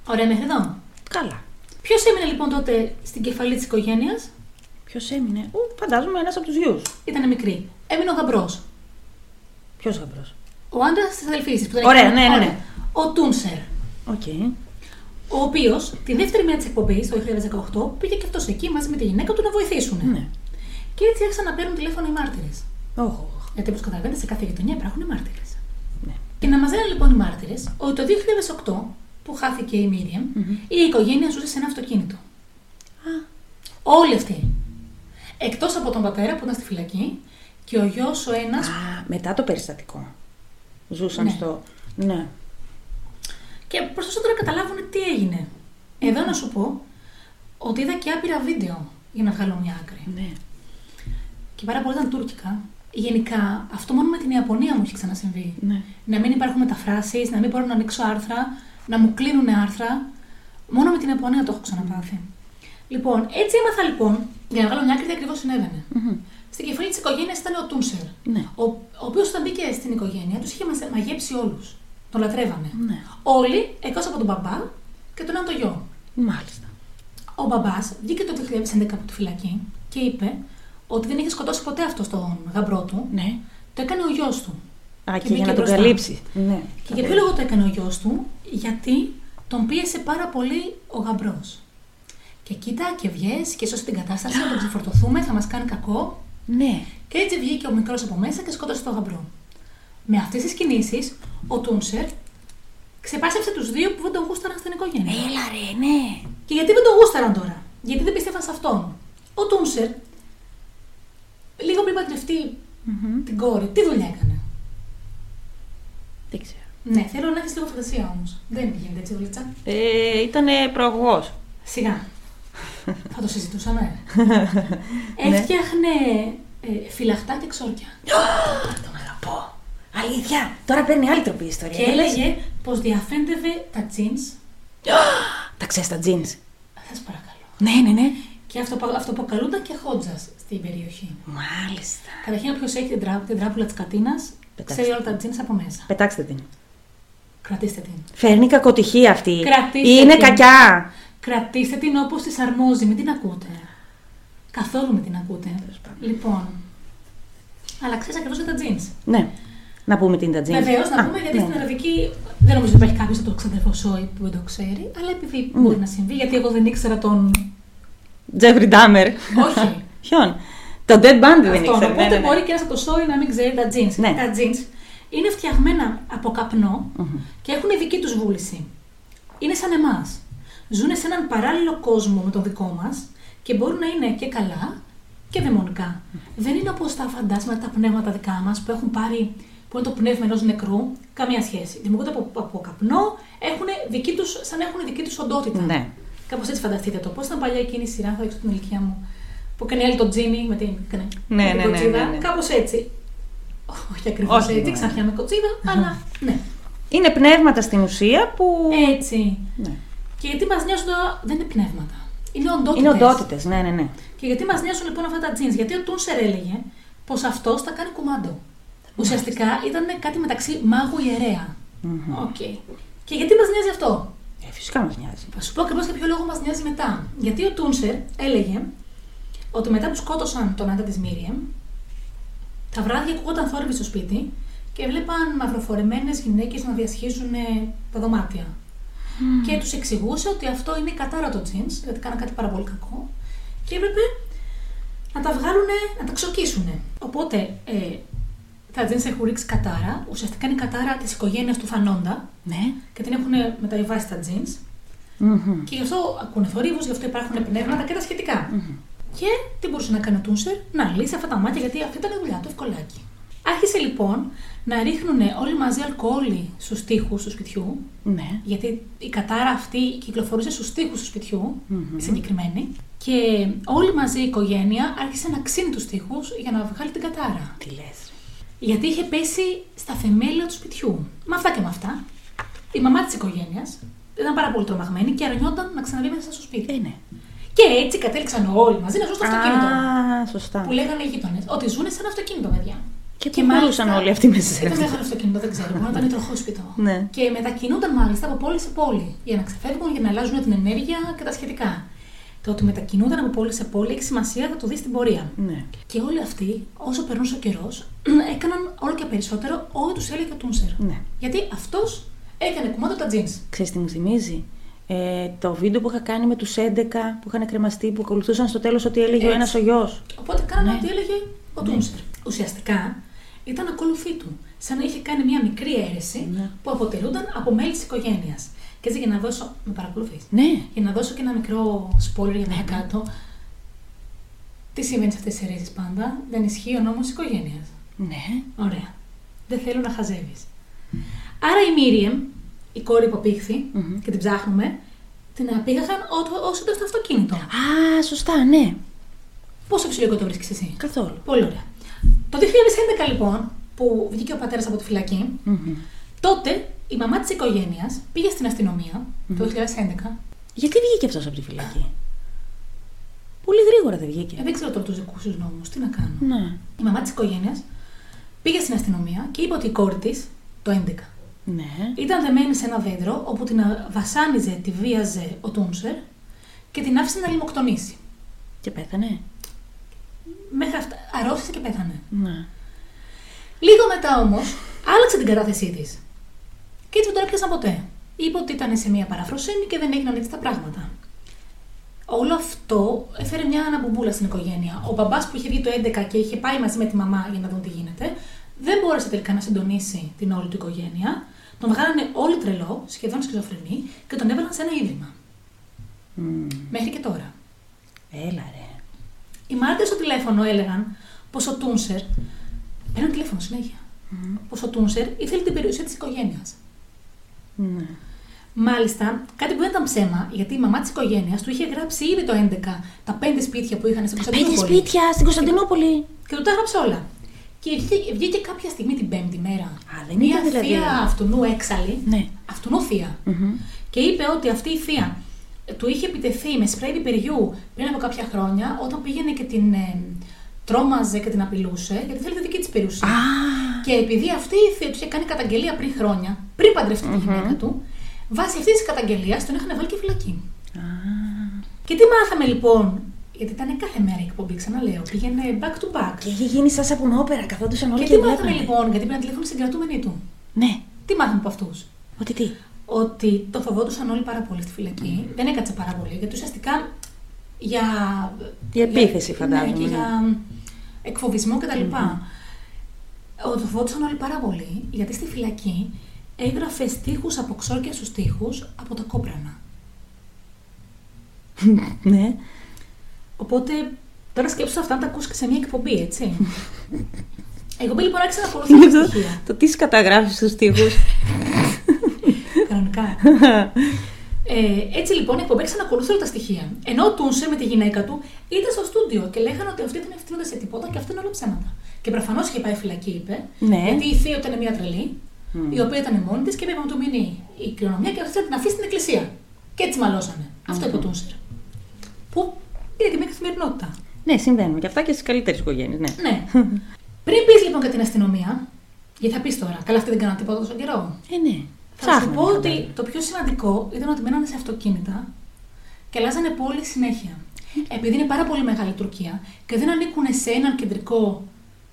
Ωραία μέχρι εδώ. Καλά. Ποιος έμεινε λοιπόν τότε στην κεφαλή της οικογένειας, Ποιος έμεινε; Ου, φαντάζομαι ένας από τους γιους. ήταν μικρή. Έμεινε ο γαμπρός. Ποιος γαμπρός; Ο άντρας της αδελφής της. Ωραία, ναι, ναι, ναι. Ο Τούνσερ. Οκ. Ο οποίος τη δεύτερη μέρα της εκπομπής, το 2018, πήγε και αυτός εκεί μαζί με τη γυναίκα του να βοηθήσουν. Ναι. Και έτσι άρχισαν να παίρνουν τηλέφωνο οι μάρτυρες. Όχ. Γιατί όπως καταλαβαίνετε, σε κάθε γειτονιά υπάρχουν μάρτυρες. Ναι. Και να μας λένε λοιπόν οι μάρτυρες ότι το 2008 που χάθηκε η μυριαμ η οικογένεια ζούσε σε ένα αυτοκίνητο. Α, Όλοι αυτοί. Εκτός από τον πατέρα που ήταν στη φυλακή και ο γιος ο ένας. Α, μετά το περιστατικό. Ζούσαν Ναι. στο. Ναι. Και προσπαθούσαν τώρα να καταλάβουν τι έγινε. Εδώ να σου πω ότι είδα και άπειρα βίντεο για να βγάλω μια άκρη. ναι. Και πάρα πολλά ήταν τουρκικά. Γενικά, αυτό μόνο με την Ιαπωνία μου έχει ξανασυμβεί. ναι. Να μην υπάρχουν μεταφράσεις, να μην μπορώ να ανοίξω άρθρα, να μου κλείνουν άρθρα. Μόνο με την Ιαπωνία το έχω ξαναπάθει. Λοιπόν, έτσι έμαθα λοιπόν, για να βγάλω μια άκρη, τι ακριβώς συνέβαινε. Μμμ. Στην κεφαλή της οικογένειας ήταν ο Τούνσερ. Ναι. Ο, ο οποίος όταν μπήκε στην οικογένεια τους είχε μαζε- μαγέψει όλους. Τον λατρεύανε. Ναι. Όλοι εκτός από τον μπαμπά και τον ένα το γιο. Μάλιστα. Ο μπαμπάς βγήκε το 2011 από τη φυλακή και είπε ότι δεν είχε σκοτώσει ποτέ αυτός τον γαμπρό του. Ναι. Το έκανε ο γιος του. Α, και, μπήκε για να τον μπροστά. καλύψει. Ναι. Και για ποιο λόγο το έκανε ο γιος του, γιατί τον πίεσε πάρα πολύ ο γαμπρός. Και κοίτα και βγες και σώσει την κατάσταση, να τον ξεφορτωθούμε, θα μας κάνει κακό. Ναι. Και έτσι βγήκε ο μικρός από μέσα και σκότωσε τον γαμπρό. Με αυτές τις κινήσεις, ο Τούνσερ ξεπάσευσε τους δύο που δεν τον γούσταραν στην οικογένεια. Έλα ρε, ναι. Και γιατί δεν τον γούσταραν τώρα, Γιατί δεν πίστευαν σε αυτόν; Ο Τούνσερ, λίγο πριν παντρευτεί Μμμ. την κόρη, τι δουλειά έκανε; Δεν ξέρω. Ναι, θέλω να έχεις λίγο φαντασία όμως. Δεν γίνεται έτσι, Βουλίτσα. Ε, ήτανε προαγωγός. Σιγά. [laughs] Θα το συζητούσαμε. Ναι. Έφτιαχνε ε, φυλαχτά και ξόρκια. Τον αγαπώ. Αλήθεια. Τώρα παίρνει άλλη τροπή η ιστορία. Και έλεγε πως διαφέντευε τα jeans. [gasps] Τα ξέρεις τα jeans. Σας παρακαλώ. Ναι, ναι, ναι. Και αυτό, αυτό αποκαλούνταν και χότζα στην περιοχή. Μάλιστα. Καταρχήν, όποιος έχει την, τρά, την τράπουλα της κατίνας, Πετάξτε. ξέρει όλα τα jeans από μέσα. Πετάξτε την. Κρατήστε την. Φέρνει κακοτυχία αυτή. Κρατήστε Είναι την. κακιά. Κρατήστε την όπως της αρμόζει, μην την ακούτε. Καθόλου μην την ακούτε. Τέλος πάντων. Λοιπόν. Αλλά ξέρεις ακριβώς για τα jeans. Ναι. Να πούμε τι είναι τα jeans. Βεβαίως, να Α, πούμε γιατί ναι. στην Αραβική δεν νομίζω ότι υπάρχει κάποιος από το ξαδερφό Σόι που δεν το ξέρει, αλλά επειδή Ναι. μπορεί να συμβεί, γιατί εγώ δεν ήξερα τον. Τζέφρι Ντάμερ. Όχι. [laughs] Ποιον; Το Dead Band δεν αυτόν. ήξερε. Οπότε ναι, ναι, ναι. μπορεί και ένας από το Σόι να μην ξέρει τα jeans. Ναι. Τα jeans είναι φτιαγμένα από καπνό Μμμ. και έχουν δική τους βούληση. Είναι σαν εμάς. Ζουν σε έναν παράλληλο κόσμο με τον δικό μας και μπορούν να είναι και καλά και δαιμονικά. Δεν είναι όπως τα φαντάσματα, τα πνεύματα δικά μας που έχουν πάρει. Που είναι το πνεύμα ενός νεκρού, καμία σχέση. Δημιουργούνται από, από καπνό, έχουν δική τους, σαν να έχουν δική τους οντότητα. Ναι. Κάπως έτσι φανταστείτε το. Πώς ήταν παλιά εκείνη η σειρά, θα δείξω την ηλικία μου. Που έκανε άλλη το Τζίμι με την, ναι, Ναι, με την ναι, ναι, κοτσίδα. ναι, ναι. Κάπως έτσι. Όχι ακριβώς Όχι, έτσι, ναι. ξανθιά με κοτσίδα, αλλά ναι. Είναι πνεύματα στην ουσία που. Έτσι. Ναι. Και γιατί μας νοιάζουν τα- δεν είναι πνεύματα. Είναι οντότητες. Είναι οντότητες, ναι, ναι, ναι. Και γιατί μας νοιάζουν λοιπόν αυτά τα jeans. Γιατί ο Τούνσερ έλεγε πως αυτός θα κάνει κουμάντο. Ουσιαστικά ήταν κάτι μεταξύ μάγου ιερέα. Οκ. Και γιατί μας νοιάζει αυτό; Ε, φυσικά μας νοιάζει. Θα σου πω ακριβώς για ποιο λόγο μας νοιάζει μετά. Γιατί ο Τούνσερ έλεγε ότι μετά που σκότωσαν τον άντρα της Μίριεμ, τα βράδια ακούγονταν θόρυβοι στο σπίτι και έβλεπαν μαυροφορεμένες γυναίκες να διασχίζουν ε, τα δωμάτια. Και τους εξηγούσε ότι αυτό είναι η κατάρα των jeans, γιατί κάναν κάτι πάρα πολύ κακό, και έπρεπε να τα βγάλουν, να τα ξοκίσουν. Οπότε ε, τα jeans έχουν ρίξει κατάρα, ουσιαστικά είναι η κατάρα της οικογένειας του Θανόντα, Ναι. και την έχουν μεταβιβάσει στα jeans. Μμμ. Και γι' αυτό ακούνε θορύβους, γι' αυτό υπάρχουν πνεύματα και τα σχετικα Και τι μπορούσε να κάνει ο Τούνσερ, να λύσει αυτά τα μάτια, γιατί αυτή ήταν η δουλειά του, ευκολάκι. Άρχισε λοιπόν να ρίχνουν όλοι μαζί αλκοόλι στους τοίχους του σπιτιού, Ναι. γιατί η κατάρα αυτή κυκλοφορούσε στους τοίχους του σπιτιου η συγκεκριμένη. Και όλη μαζί η οικογένεια άρχισε να ξύνει τους τοίχους για να βγάλει την κατάρα. Τι λες. Γιατί είχε πέσει στα θεμέλια του σπιτιού. Με αυτά και με αυτά, η μαμά της οικογένειας ήταν πάρα πολύ τρομαγμένη και αρνιόταν να ξαναβεί μέσα στο σπίτι. Ε, ναι. Και έτσι κατέληξαν όλοι μαζί να ζουν στο αυτοκίνητο. Α, σωστά. Που λέγανε οι γείτονες ότι ζουν σε ένα αυτοκίνητο, παιδιά. Και πού μπορούσαν όλοι αυτοί μέσα σε Ήταν αυτό. μεγάλο αυτοκίνητο, δεν ξέρω. Μπορεί να ήταν τροχόσπιτο. Ναι. Και μετακινούνταν μάλιστα από πόλη σε πόλη για να ξεφεύγουν, για να αλλάζουν την ενέργεια και τα σχετικά. Το ότι μετακινούνταν από πόλη σε πόλη έχει σημασία, θα το δεις στην πορεία. Ναι. Και όλοι αυτοί, όσο περνούσε ο καιρός, [clears throat] έκαναν όλο και περισσότερο ό,τι τους έλεγε ο Τούνσερ. Ναι. Γιατί αυτός έκανε κουμάντο τα jeans. Ξέρεις τι μου θυμίζει; Ε, το βίντεο που είχα κάνει με τους 11 που είχαν κρεμαστεί, που ακολουθούσαν στο τέλος ότι έλεγε ο Έτσι. ένας ο γιος. Οπότε κάνανε Ναι. ό,τι έλεγε ο Τούνσερ. Ουσιαστικά ήταν ακολουθή του. Σαν να είχε κάνει μια μικρή αίρεση Ναι. που αποτελούνταν από μέλη της οικογένειας. Και έτσι για να δώσω. Με παρακολουθεί. Ναι. Για να δώσω και ένα μικρό spoiler για τα κάτω. Τι συμβαίνει σε αυτές τις αιρέσει πάντα. Δεν ισχύει ο νόμος της οικογένειας. Ναι. Ωραία. Δεν θέλω να χαζεύεις. Άρα η Μίριεμ, η κόρη που απήχθη Μμμ. και την ψάχνουμε, την απήγαγαν όσο ήταν στο αυτοκίνητο. Α, σωστά, ναι. Πόσο φυσιολογικό το βρίσκεις εσύ; Καθόλου. Πολύ ωραία. Το 2011 λοιπόν, που βγήκε ο πατέρας από τη φυλακή, Μμμ. τότε η μαμά της οικογένειας πήγε στην αστυνομία το 2011. Γιατί βγήκε αυτός από τη φυλακή; Πολύ γρήγορα δεν βγήκε. Ε, δεν ξέρω τώρα τους δικούς τους νόμους, τι να κάνω. Ναι. Η μαμά της οικογένειας πήγε στην αστυνομία και είπε ότι η κόρη της, το 11, Ναι. ήταν δεμένη σε ένα δέντρο όπου την βασάνιζε, τη βίαζε ο Τούνσερ και την άφησε να λιμοκτονήσει. Και πέθανε. Μέχρι αυτά, αρρώστησε και πέθανε. Ναι. Λίγο μετά όμως, άλλαξε την κατάθεσή της. Και έτσι δεν τον έπιασαν ποτέ. Είπε ότι ήταν σε μια παραφροσύνη και δεν έγιναν έτσι τα πράγματα. Όλο αυτό έφερε μια αναμπομπούλα στην οικογένεια. Ο μπαμπάς που είχε βγει το 11 και είχε πάει μαζί με τη μαμά για να δουν τι γίνεται, δεν μπόρεσε τελικά να συντονίσει την όλη του οικογένεια. Τον βγάλανε όλοι τρελό, σχεδόν σχιζοφρενή, και τον έβαλαν σε ένα ίδρυμα. Μμ. Μέχρι και τώρα. Έλα ρε. Οι μάρτυρες στο τηλέφωνο έλεγαν πως ο Τούνσερ. Παίρνουν τηλέφωνο συνέχεια. Πως ο Τούνσερ ήθελε την περιουσία της οικογένειας. Ναι. Μάλιστα, κάτι που δεν ήταν ψέμα, γιατί η μαμά της οικογένειας του είχε γράψει ήδη το 11 τα πέντε σπίτια που είχαν στην Πέντε Κωνσταντινούπολη. σπίτια στην Κωνσταντινούπολη. Και του τα έγραψε όλα. Και βγήκε, βγήκε κάποια στιγμή την πέμπτη μέρα. Α, δεν μια ήταν δηλαδή- θεία αυτού έξαλλη, Ναι. αυτού θεία, Μμμ. και είπε ότι αυτή η θεία ε, του είχε επιτεθεί με σπρέι πιπεριού πριν από κάποια χρόνια, όταν πήγαινε και την ε, τρόμαζε και την απειλούσε, γιατί θέλει τη δική της περιουσία. Α, Και επειδή αυτή η θεία τους είχε κάνει καταγγελία πριν χρόνια, πριν παντρευτεί τη γυναίκα του, βάσει αυτής της καταγγελίας τον είχαν βάλει και φυλακή. α. Και τι μάθαμε λοιπόν, γιατί ήταν κάθε μέρα η εκπομπή, ξαναλέω, πήγαινε back to back. Και είχε γίνει σαν σαπουνόπερα, καθόντουσαν όλοι Και και, τι μάθαμε βλέπανε. λοιπόν, γιατί πήραν τηλέφωνο στην κρατούμενη του. Ναι. Τι μάθαμε από αυτούς; Ότι τι; Ότι το φοβόντουσαν όλοι πάρα πολύ στη φυλακή. Δεν έκατσε πάρα πολύ, γιατί ουσιαστικά για. Για επίθεση, φαντάζομαι, Ναι, και ναι. για εκφοβισμό κτλ. Το φοβόντουσαν όλοι πάρα πολύ, γιατί στη φυλακή έγραφε στίχους από ξόρκια στους στίχους από τα κόπρανα. [laughs] Ναι. Οπότε τώρα σκέψου αυτά να τα ακούσει και σε μια εκπομπή, έτσι. [laughs] Εγώ λοιπόν άρχισα να ακολουθώ Είναι τα το, στοιχεία. το τι καταγράφει στους τοίχους. [laughs] Κανονικά. Ε, έτσι λοιπόν η εκπομπή ξανακολουθεί όλα τα στοιχεία. Ενώ ο Τούνσερ με τη γυναίκα του ήταν στο στούντιο και λέγανε ότι αυτοί δεν ευθύνονται σε τίποτα και αυτό είναι όλα ψέματα. Και προφανώς είχε πάει φυλακή, είπε. Ναι. Γιατί η θεία ήταν μια τρελή, η οποία ήταν μόνη της και είπε να του μείνει η κληρονομιά και αυτή να την αφήσει στην εκκλησία. Και έτσι μαλώσανε. Αυτό είπε ο Τούνσερ. Που είναι και μια καθημερινότητα. Ναι, συμβαίνουν και αυτά και στις καλύτερες οικογένειες. Ναι. Ναι. Πριν πεις λοιπόν για την αστυνομία, γιατί θα πεις τώρα, καλά, αυτοί δεν κάναν τίποτα τόσο καιρό. Ε, ναι. Θα σου Ψάχνουν, πω ότι φαντάζομαι. το πιο σημαντικό ήταν ότι μένανε σε αυτοκίνητα και αλλάζανε πόλη συνέχεια. Επειδή είναι πάρα πολύ μεγάλη η Τουρκία και δεν ανήκουν σε έναν κεντρικό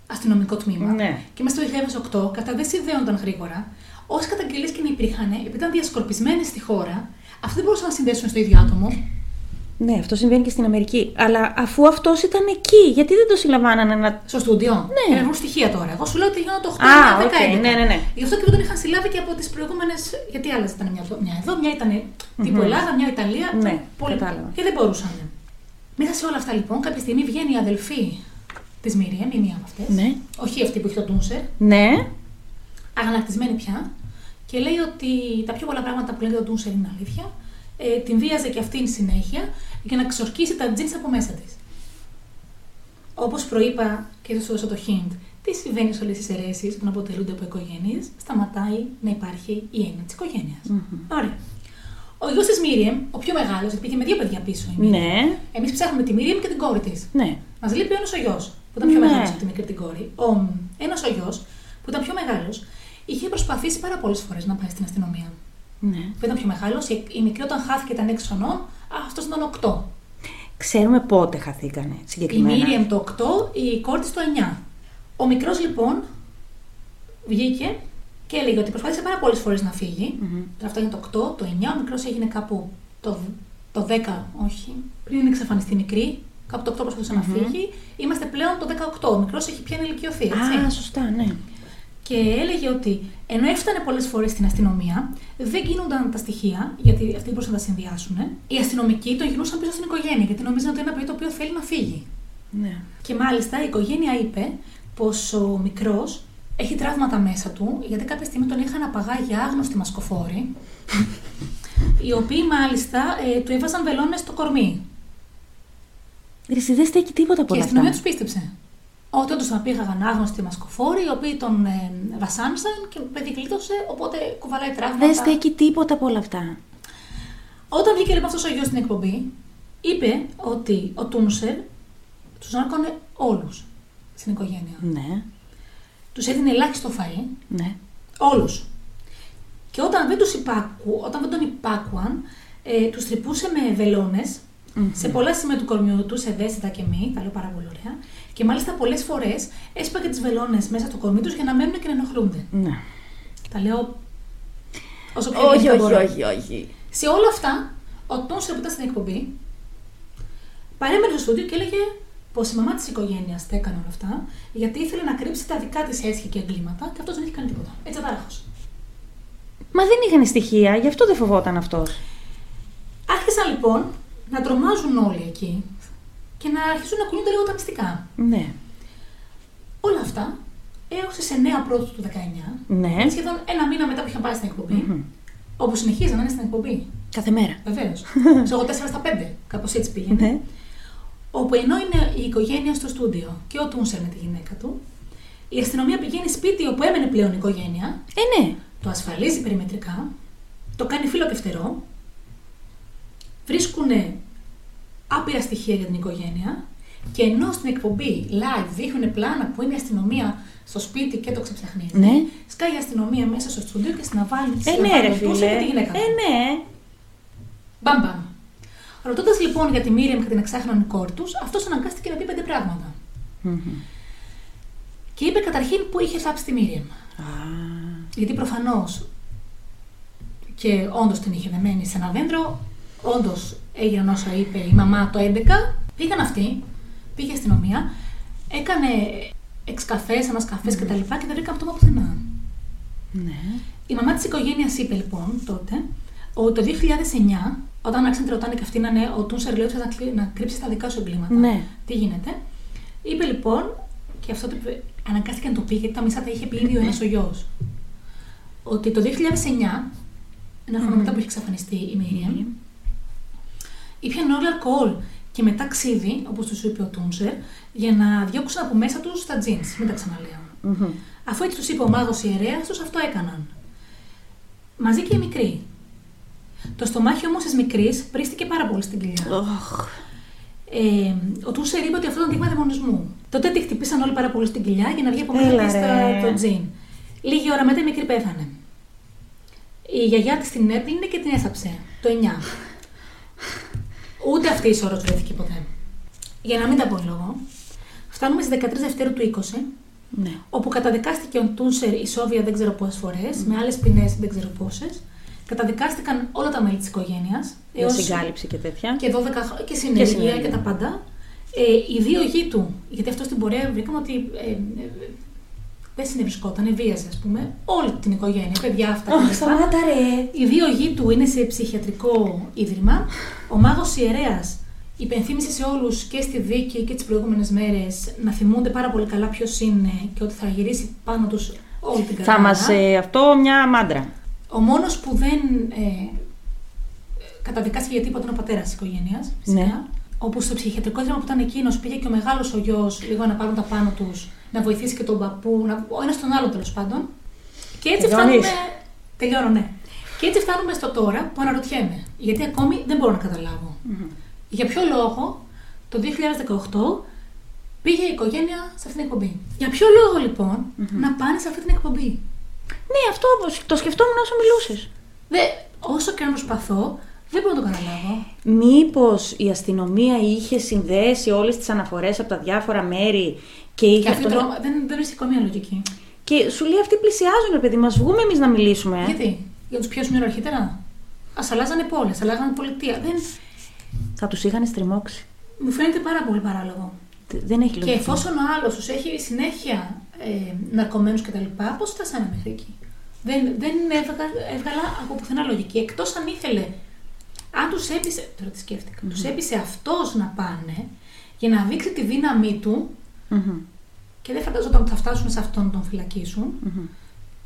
αστυνομικό τμήμα. Ναι. Και μέσα στο 2008 κατά δεν συνδέονταν γρήγορα. Όσες καταγγελίες και να υπήρχαν, επειδή ήταν διασκορπισμένες στη χώρα, αυτοί δεν μπορούσαν να συνδέσουν στο ίδιο άτομο. Ναι, αυτό συμβαίνει και στην Αμερική. Αλλά αφού αυτός ήταν εκεί, γιατί δεν το συλλαμβάνανε να. Στο στούντιο. Ναι. Και να βρουν στοιχεία τώρα. Εγώ σου λέω ότι γίνονται 8 Α, 10 οκ, 11. ναι, ναι, ναι. Γι' αυτό και δεν τον είχαν συλλάβει και από τις προηγούμενες. Γιατί άλλες ήταν μια, εδώ, μια εδώ, μια ήταν τύπου Ελλάδα, μια Ιταλία. Ναι, πολύ... κατάλαβα. Και δεν μπορούσαν. Μέσα σε όλα αυτά λοιπόν, κάποια στιγμή βγαίνει η αδελφή της Μίριαμ, η μία από αυτές. Ναι. Όχι αυτή που έχει το Τούνσερ, Ναι. αγανακτισμένη πια. Και λέει ότι τα πιο πολλά πράγματα που λέει για τον Τούνσερ είναι αλήθεια. Ε, την βίαζε και αυτήν συνέχεια για να ξορκίσει τα τζίνς από μέσα της. Όπως προείπα και θα σου δώσω το hint, τι συμβαίνει σε όλες τις αιρέσεις που αποτελούνται από οικογένειες, σταματάει να υπάρχει η έννοια της οικογένειας. Ωραία. Ο γιος της Μίριεμ, ο πιο μεγάλος, γιατί πήγε με δύο παιδιά πίσω. η Μίριεμ. Ναι. Εμείς ψάχνουμε τη Μίριεμ και την κόρη της. Ναι. Μας λείπει ένας ο γιος, που ήταν πιο Ναι. μεγάλος από τη μικρή την κόρη. Ο, ένας ο γιος, που ήταν πιο μεγάλος, είχε προσπαθήσει πάρα πολλές φορές να πάει στην αστυνομία. ναι. Που ήταν πιο μεγάλος, η, η μικρή όταν χάθηκε ήταν 6 χρονών, αυτός ήταν 8. Ξέρουμε πότε χαθήκανε Η συγκεκριμένα. Μίριεμ το 8, η κόρη της το 9. Ο μικρός λοιπόν βγήκε και έλεγε ότι προσπάθησε πάρα πολλές φορές να φύγει. Μμμ. Αυτό είναι το 8, το 9, ο μικρός έγινε κάπου το, το 10, όχι. Πριν εξαφανιστεί η μικρή, κάπου το 8 προσπαθούσε να φύγει. Είμαστε πλέον το 18. Ο μικρός έχει πια ενηλικιωθεί. Έτσι. Α, σωστά, ναι. Και έλεγε ότι ενώ έφτανε πολλές φορές στην αστυνομία, δεν γίνονταν τα στοιχεία, γιατί αυτοί δεν μπορούσαν να τα συνδυάσουν. Οι αστυνομικοί τον γυρνούσαν πίσω στην οικογένεια, γιατί νομίζαν ότι είναι ένα παιδί το οποίο θέλει να φύγει. ναι. Και μάλιστα η οικογένεια είπε πως ο μικρός έχει τραύματα μέσα του, γιατί κάποια στιγμή τον είχαν απαγάγει άγνωστοι μασκοφόροι, [laughs] οι οποίοι μάλιστα ε, του έβαζαν βελόνες στο κορμί. Ρε, εσύ δεν στέκει τίποτα από και η όλα αστυνομία τους αυτά. πίστεψε. Ότι όντω τον πήγαγαν άγνωστοι μασκοφόροι, οι οποίοι τον ε, βασάνισαν και το παιδί γλίτωσε, οπότε κουβαλάει τραύματα. Δεν στέκει τίποτα από όλα αυτά. Όταν βγήκε λοιπόν αυτός ο γιος στην εκπομπή, είπε ότι ο Τούνσερ τους νάρκωνε όλους στην οικογένεια. Ναι, Τους έδινε ελάχιστο φαΐ, ναι. όλους. Και όταν δεν, τους υπάκου, όταν δεν τον υπάκουαν, ε, τους τρυπούσε με βελονες σε πολλά σημεία του κορμιού του, σε δέστα και μη, τα λέω πάρα πολύ ωραία. Και μάλιστα πολλές φορές έσπαγε τις βελόνες μέσα στο κορμί τους για να μένουν και να ενοχλούνται. ναι. Τα λέω όσο πιο Όχι, ευγενικά όχι, μπορώ. όχι, όχι. Σε όλα αυτά, ο Τόνσερ που ήταν στην εκπομπή παρέμενε στο στούντιο και έλεγε πως η μαμά της οικογένειας τα έκανε όλα αυτά γιατί ήθελε να κρύψει τα δικά της έσχη και εγκλήματα και αυτός δεν είχε κάνει τίποτα. Έτσι ατάραχος. Μα δεν είχαν στοιχεία, γι' αυτό δεν φοβόταν αυτός. Άρχισαν λοιπόν να τρομάζουν όλοι εκεί και να αρχίσουν να κουνιούνται λίγο τα μυστικά. Ναι. Όλα αυτά έω τι 9 πρώτου του 19, Ναι. σχεδόν ένα μήνα μετά που είχαν πάει στην εκπομπή, Μμμ. όπου συνεχίζαν να είναι στην εκπομπή. Κάθε μέρα. Βεβαίως. [laughs] Σε εγώ 4 στα 5, κάπως έτσι πήγαινε. Ναι. Όπου ενώ είναι η οικογένεια στο στούντιο και ο Τούνσερ με τη γυναίκα του, η αστυνομία πηγαίνει σπίτι όπου έμενε πλέον η οικογένεια, Ε, ναι. το ασφαλίζει περιμετρικά, το κάνει φύλλο και φτερό, βρίσκουν άπειρα στοιχεία για την οικογένεια και ενώ στην εκπομπή live δείχνουν πλάνα που είναι η αστυνομία στο σπίτι και το ξεψαχνίζει, Ναι. σκάει η αστυνομία μέσα στο στούντιο και συναβάλει Ε, ναι, ρε τον Τούνσερ φίλε. και τη γυναίκα του. Ε, ναι. Μπαμ μπαμ. Ρωτώντας λοιπόν για τη Μίριαμ και την εξάχναν κόρη τους, αυτός αναγκάστηκε να πει πέντε πράγματα. Μμμ. Και είπε καταρχήν που είχε θάψει τη Μίριαμ. Α, Γιατί προφανώς και όντως την είχε δεμένη σε ένα δέντρο, όντως έγιναν όσα είπε η μαμά το 11. Πήγαν αυτοί, πήγε η αστυνομία, έκανε εξκαφές, ανασκαφές κτλ. και δεν βρήκαν πτώμα πουθενά. ναι. Η μαμά της οικογένειας είπε λοιπόν τότε ότι το 2009, όταν άρχισαν να τη ρωτάνε και αυτοί να είναι ο Τούνσερ λέει ότι θα κλει- να κρύψει τα δικά σου εγκλήματα. Ναι. Τι γίνεται. Είπε λοιπόν, και αυτό το είπε, αναγκάστηκε να το πει γιατί τα μισά τα είχε πει ήδη ο ένας ο γιος. Ότι το 2009 ένα χρόνο μετά που είχε εξαφανιστεί η Μίριαμ, ήπιαν όλοι αλκοόλ και μετά ξύδι, όπως τους είπε ο Τούνσερ, για να διώξουν από μέσα τους τα τζινς. Μην τα ξαναλέω. Μμμ. Αφού έτσι τους είπε ο μάγος ιερέας τους, αυτό έκαναν. Μαζί και η μικρή. Το στομάχι όμως της μικρής πρίστηκε πάρα πολύ στην κοιλιά. Οχ. Ε, ο Τούσερ είπε ότι αυτό ήταν δείγμα δαιμονισμού. Τότε τη χτυπήσαν όλοι πάρα πολύ στην κοιλιά για να βγει από μέσα Έλα, της ρε. το, το τζιν. Λίγη ώρα μετά η μικρή πέθανε. Η γιαγιά της την έπλυνε και την έθαψε το 9. Ούτε αυτή η σώρο βρέθηκε ποτέ. Για να μην τα πω λόγο, φτάνουμε στις 13 Δευτέρου του 20, Ναι. όπου καταδικάστηκε ο Τούνσερ η Σόβια δεν ξέρω πόσες φορές, με άλλες ποινές δεν ξέρω πόσες. Καταδικάστηκαν όλα τα μέλη της οικογένειας. Για συγκάλυψη και τέτοια. και 12 χρο- και συνεργεία και, συνεργεία. τα πάντα. Ε, οι δύο γη του, γιατί αυτό στην πορεία βρήκαμε ότι ε, ε, δεν συνευρισκόταν, βίαζε, ας πούμε, όλη την οικογένεια, παιδιά αυτά. Αχ, κτλ. σταμάτα ρε. Οι δύο γη του είναι σε ψυχιατρικό ίδρυμα. Ο μάγος ιερέας υπενθύμησε σε όλους και στη δίκη και τις προηγούμενες μέρες να θυμούνται πάρα πολύ καλά ποιος είναι και ότι θα γυρίσει πάνω τους όλη την Θα καρδιά. μας ε, αυτό μια μάντρα. Ο μόνος που δεν ε, καταδικάστηκε για τίποτα είναι ο πατέρας της οικογένειας. Φυσικά. Ναι. Όπου στο ψυχιατρικό ίδρυμα που ήταν εκείνος πήγε και ο μεγάλος ο γιος λίγο να πάρουν τα πάνω τους, να βοηθήσει και τον παππού, να, ο ένας τον άλλο τέλος πάντων. Και έτσι Τελειώνεις; φτάνουμε. Τελειώνω, ναι. Και έτσι φτάνουμε στο τώρα που αναρωτιέμαι. Γιατί ακόμη δεν μπορώ να καταλάβω. Για ποιο λόγο το 2018 πήγε η οικογένεια σε αυτήν την εκπομπή; Για ποιο λόγο λοιπόν να πάνε σε αυτή την εκπομπή; Ναι, αυτό το σκεφτόμουν όσο μιλούσες. Δε, όσο και αν προσπαθώ, δεν μπορώ να το καταλάβω. Μήπως η αστυνομία είχε συνδέσει όλες τις αναφορές από τα διάφορα μέρη και είχε Και αυτή αυτό- τρώμα, δεν, δεν βρίσκει καμία λογική. Και σου λέει αυτοί πλησιάζουν, ρε παιδί, μας βγούμε εμείς να μιλήσουμε. ε. Γιατί, για τους πιέσουν αρχίτερα; Α αλλάζανε πόλει, αλλάζανε πολιτεία. Δεν, Θα τους είχαν στριμώξει. μου φαίνεται πάρα πολύ παράλογο. Τε- Δεν έχει Και λογική. εφόσον ο άλλος τους έχει συνέχεια ε, ναρκωμένους κτλ., πώς φτάσανε μέχρι εκεί; Δεν, δεν έβγα, έβγαλα από πουθενά λογική. Εκτός αν ήθελε, αν τους έπεισε. Τώρα τι σκέφτηκα. Τους έπεισε αυτός να πάνε για να δείξει τη δύναμή του Μμμ. και δεν φανταζόταν ότι θα φτάσουν σε αυτόν να τον φυλακίσουν. Μμμ.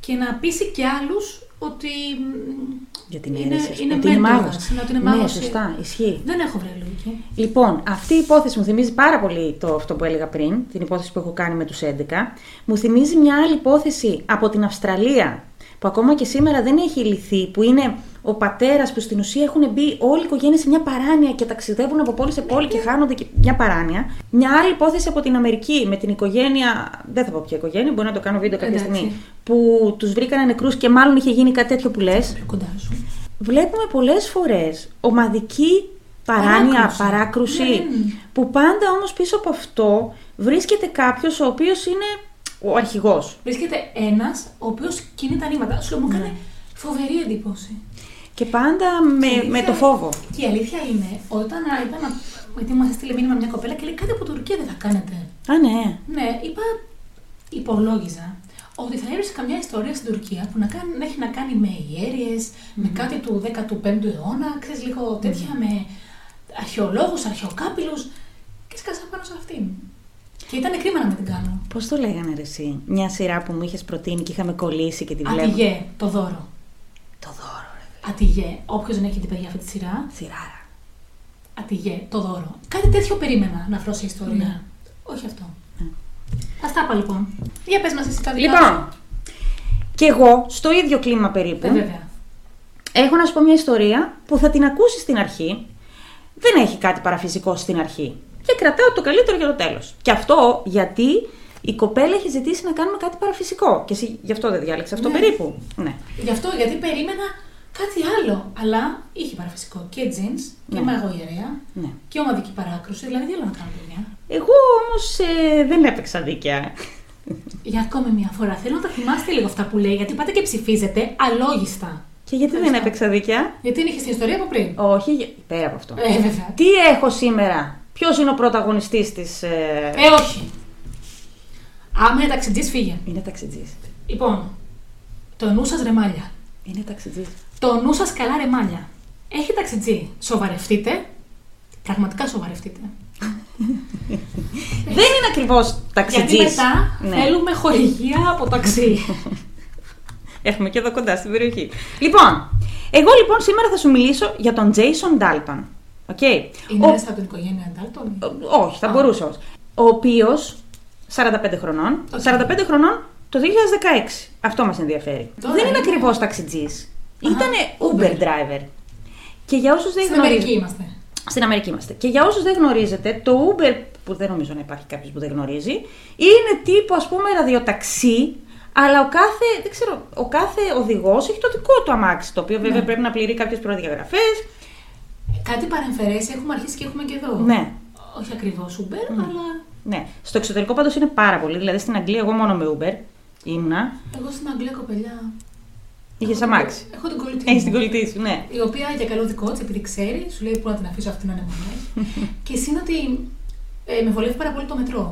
Και να πείσει και άλλους ότι. μ, Για την είναι, αίρεση. είναι ότι είναι μέντορας, μάγος. ναι, ότι είναι Ναι, μάγος. σωστά, ισχύει. Δεν έχω βρει λογική. Λοιπόν, αυτή η υπόθεση μου θυμίζει πάρα πολύ το αυτό που έλεγα πριν, την υπόθεση που έχω κάνει με τους 11. Μου θυμίζει μια άλλη υπόθεση από την Αυστραλία, που ακόμα και σήμερα δεν έχει λυθεί, που είναι ο πατέρας που στην ουσία έχουν μπει όλη η οικογένεια σε μια παράνοια και ταξιδεύουν από πόλη σε πόλη και χάνονται και μια παράνοια. Μια άλλη υπόθεση από την Αμερική με την οικογένεια, δεν θα πω ποια οικογένεια, μπορεί να το κάνω βίντεο κάποια Εντάξει. στιγμή, που τους βρήκανε νεκρούς και μάλλον είχε γίνει κάτι τέτοιο που λες. Πιο κοντά σου. Βλέπουμε πολλές φορές ομαδική παράνοια, Παράκρουση. παράκρουση, Ναι. που πάντα όμως πίσω από αυτό βρίσκεται κάποιος ο οποίος είναι ο αρχηγός. Βρίσκεται ένας ο οποίος κινεί τα νήματα. Σου λέω, μου Ναι. έκανε φοβερή εντύπωση. Και πάντα Και με, αλήθεια- με το φόβο. Και η αλήθεια είναι, όταν α, είπα να. Γιατί μα έστειλε μήνυμα μια κοπέλα και λέει κάτι από Τουρκία δεν θα κάνετε. Α, ναι. Ναι, είπα, υπολόγιζα ότι θα έβρισκε καμιά ιστορία στην Τουρκία που να, κάνει, να έχει να κάνει με ιέρειες, με κάτι του 15ου αιώνα, ξέρεις λίγο τέτοια, με αρχαιολόγους, αρχαιοκάπηλους και σκάσα πάνω σε αυτήν. Και ήταν κρίμα να μην την κάνω. Πώς το λέγανε ρε εσύ, μια σειρά που μου είχες προτείνει και είχαμε κολλήσει και τη βλέπω. Ατιγέ, το δώρο. Το δώρο ρε. Ατιγέ, όποιος δεν έχει την παιδιά αυτή τη σειρά, Σειράρα. Ατιγέ, το δώρο. Κάτι τέτοιο περίμενα να βρω σε ιστορία. Ναι. Όχι αυτό. Ναι. Ας τα είπα λοιπόν. Για πες μας εσύ τα δικά Λοιπόν, και εγώ στο ίδιο κλίμα περίπου. σου. Ε, βέβαια. Έχω να σου πω μια ιστορία που θα την ακούσεις στην αρχή. Δεν έχει κάτι παραφυσικό στην αρχή. Και κρατάω το καλύτερο για το τέλος. Και αυτό γιατί η κοπέλα έχει ζητήσει να κάνουμε κάτι παραφυσικό. Και εσύ γι' αυτό δεν διάλεξες αυτό Ναι. περίπου. Ναι. Γι' αυτό, γιατί περίμενα κάτι άλλο. Αλλά είχε παραφυσικό και jeans και Ναι. μάγο ιερέα ναι. και ομαδική παράκρουση. Δηλαδή, τι άλλο να κάνω, παιδιά; Εγώ όμως ε, δεν έπαιξα δίκαια. Για ακόμη μια φορά θέλω να τα θυμάστε λίγο αυτά που λέει, γιατί πάτε και ψηφίζετε αλόγιστα. Και γιατί δεν Ευχαριστώ. έπαιξα δίκαια; Γιατί δεν είχες την ιστορία από πριν; Όχι, για- πέρα από αυτό. Ε, βέβαια. Τι έχω σήμερα; Ποιος είναι ο πρωταγωνιστής της... Ε... Ε, όχι. Άμα είναι ταξιτζής, φύγε. Είναι ταξιτζής. Λοιπόν, το νου σας ρεμάλια. Είναι ταξιτζής. Το νου σας καλά ρεμάλια. Έχει ταξιτζή. Σοβαρευτείτε. Πραγματικά σοβαρευτείτε. [laughs] Δεν είναι ακριβώς ταξιτζής. Γιατί μετά Ναι. θέλουμε χορηγία από ταξί. Έχουμε και εδώ κοντά στην περιοχή. Λοιπόν, Εγώ λοιπόν σήμερα θα σου μιλήσω για τον Jason Dalton. Okay. Είναι ένας από την οικογένεια Dalton. Όχι, θα μπορούσε όμως. Ο οποίος 45 χρονών. 45 χρονών το 2016. Αυτό μας ενδιαφέρει. Τώρα δεν είναι είναι- ακριβώς ταξιτζής. Ήταν Uber. Uber driver. Και για όσους δεν Στην γνωρίζετε. Αμερική είμαστε. Στην Αμερική είμαστε. Και για όσους δεν γνωρίζετε, το Uber, που δεν νομίζω να υπάρχει κάποιος που δεν γνωρίζει, είναι τύπου ας πούμε ραδιοταξί, αλλά ο κάθε, δεν ξέρω, ο κάθε οδηγός έχει το δικό του αμάξι, το οποίο βέβαια Ναι. πρέπει να πληρεί κάποιες προδιαγραφές. Κάτι παρεμφερέσει έχουμε αρχίσει και έχουμε και εδώ. Ναι. Όχι ακριβώς Uber, αλλά Ναι. Στο εξωτερικό πάντως είναι πάρα πολύ. Δηλαδή στην Αγγλία, εγώ μόνο με Uber ήμουνα. εγώ στην Αγγλία κοπελιά. Είχες έχω- αμάξι. Έχω την κολλητή. Έχεις μου, την κολλητή σου, ναι. Η οποία για καλό δικό της, επειδή ξέρει, σου λέει πού να την αφήσω αυτή να είναι μονέ. [laughs] και εσύ είναι ότι ε, με βολεύει πάρα πολύ το μετρό.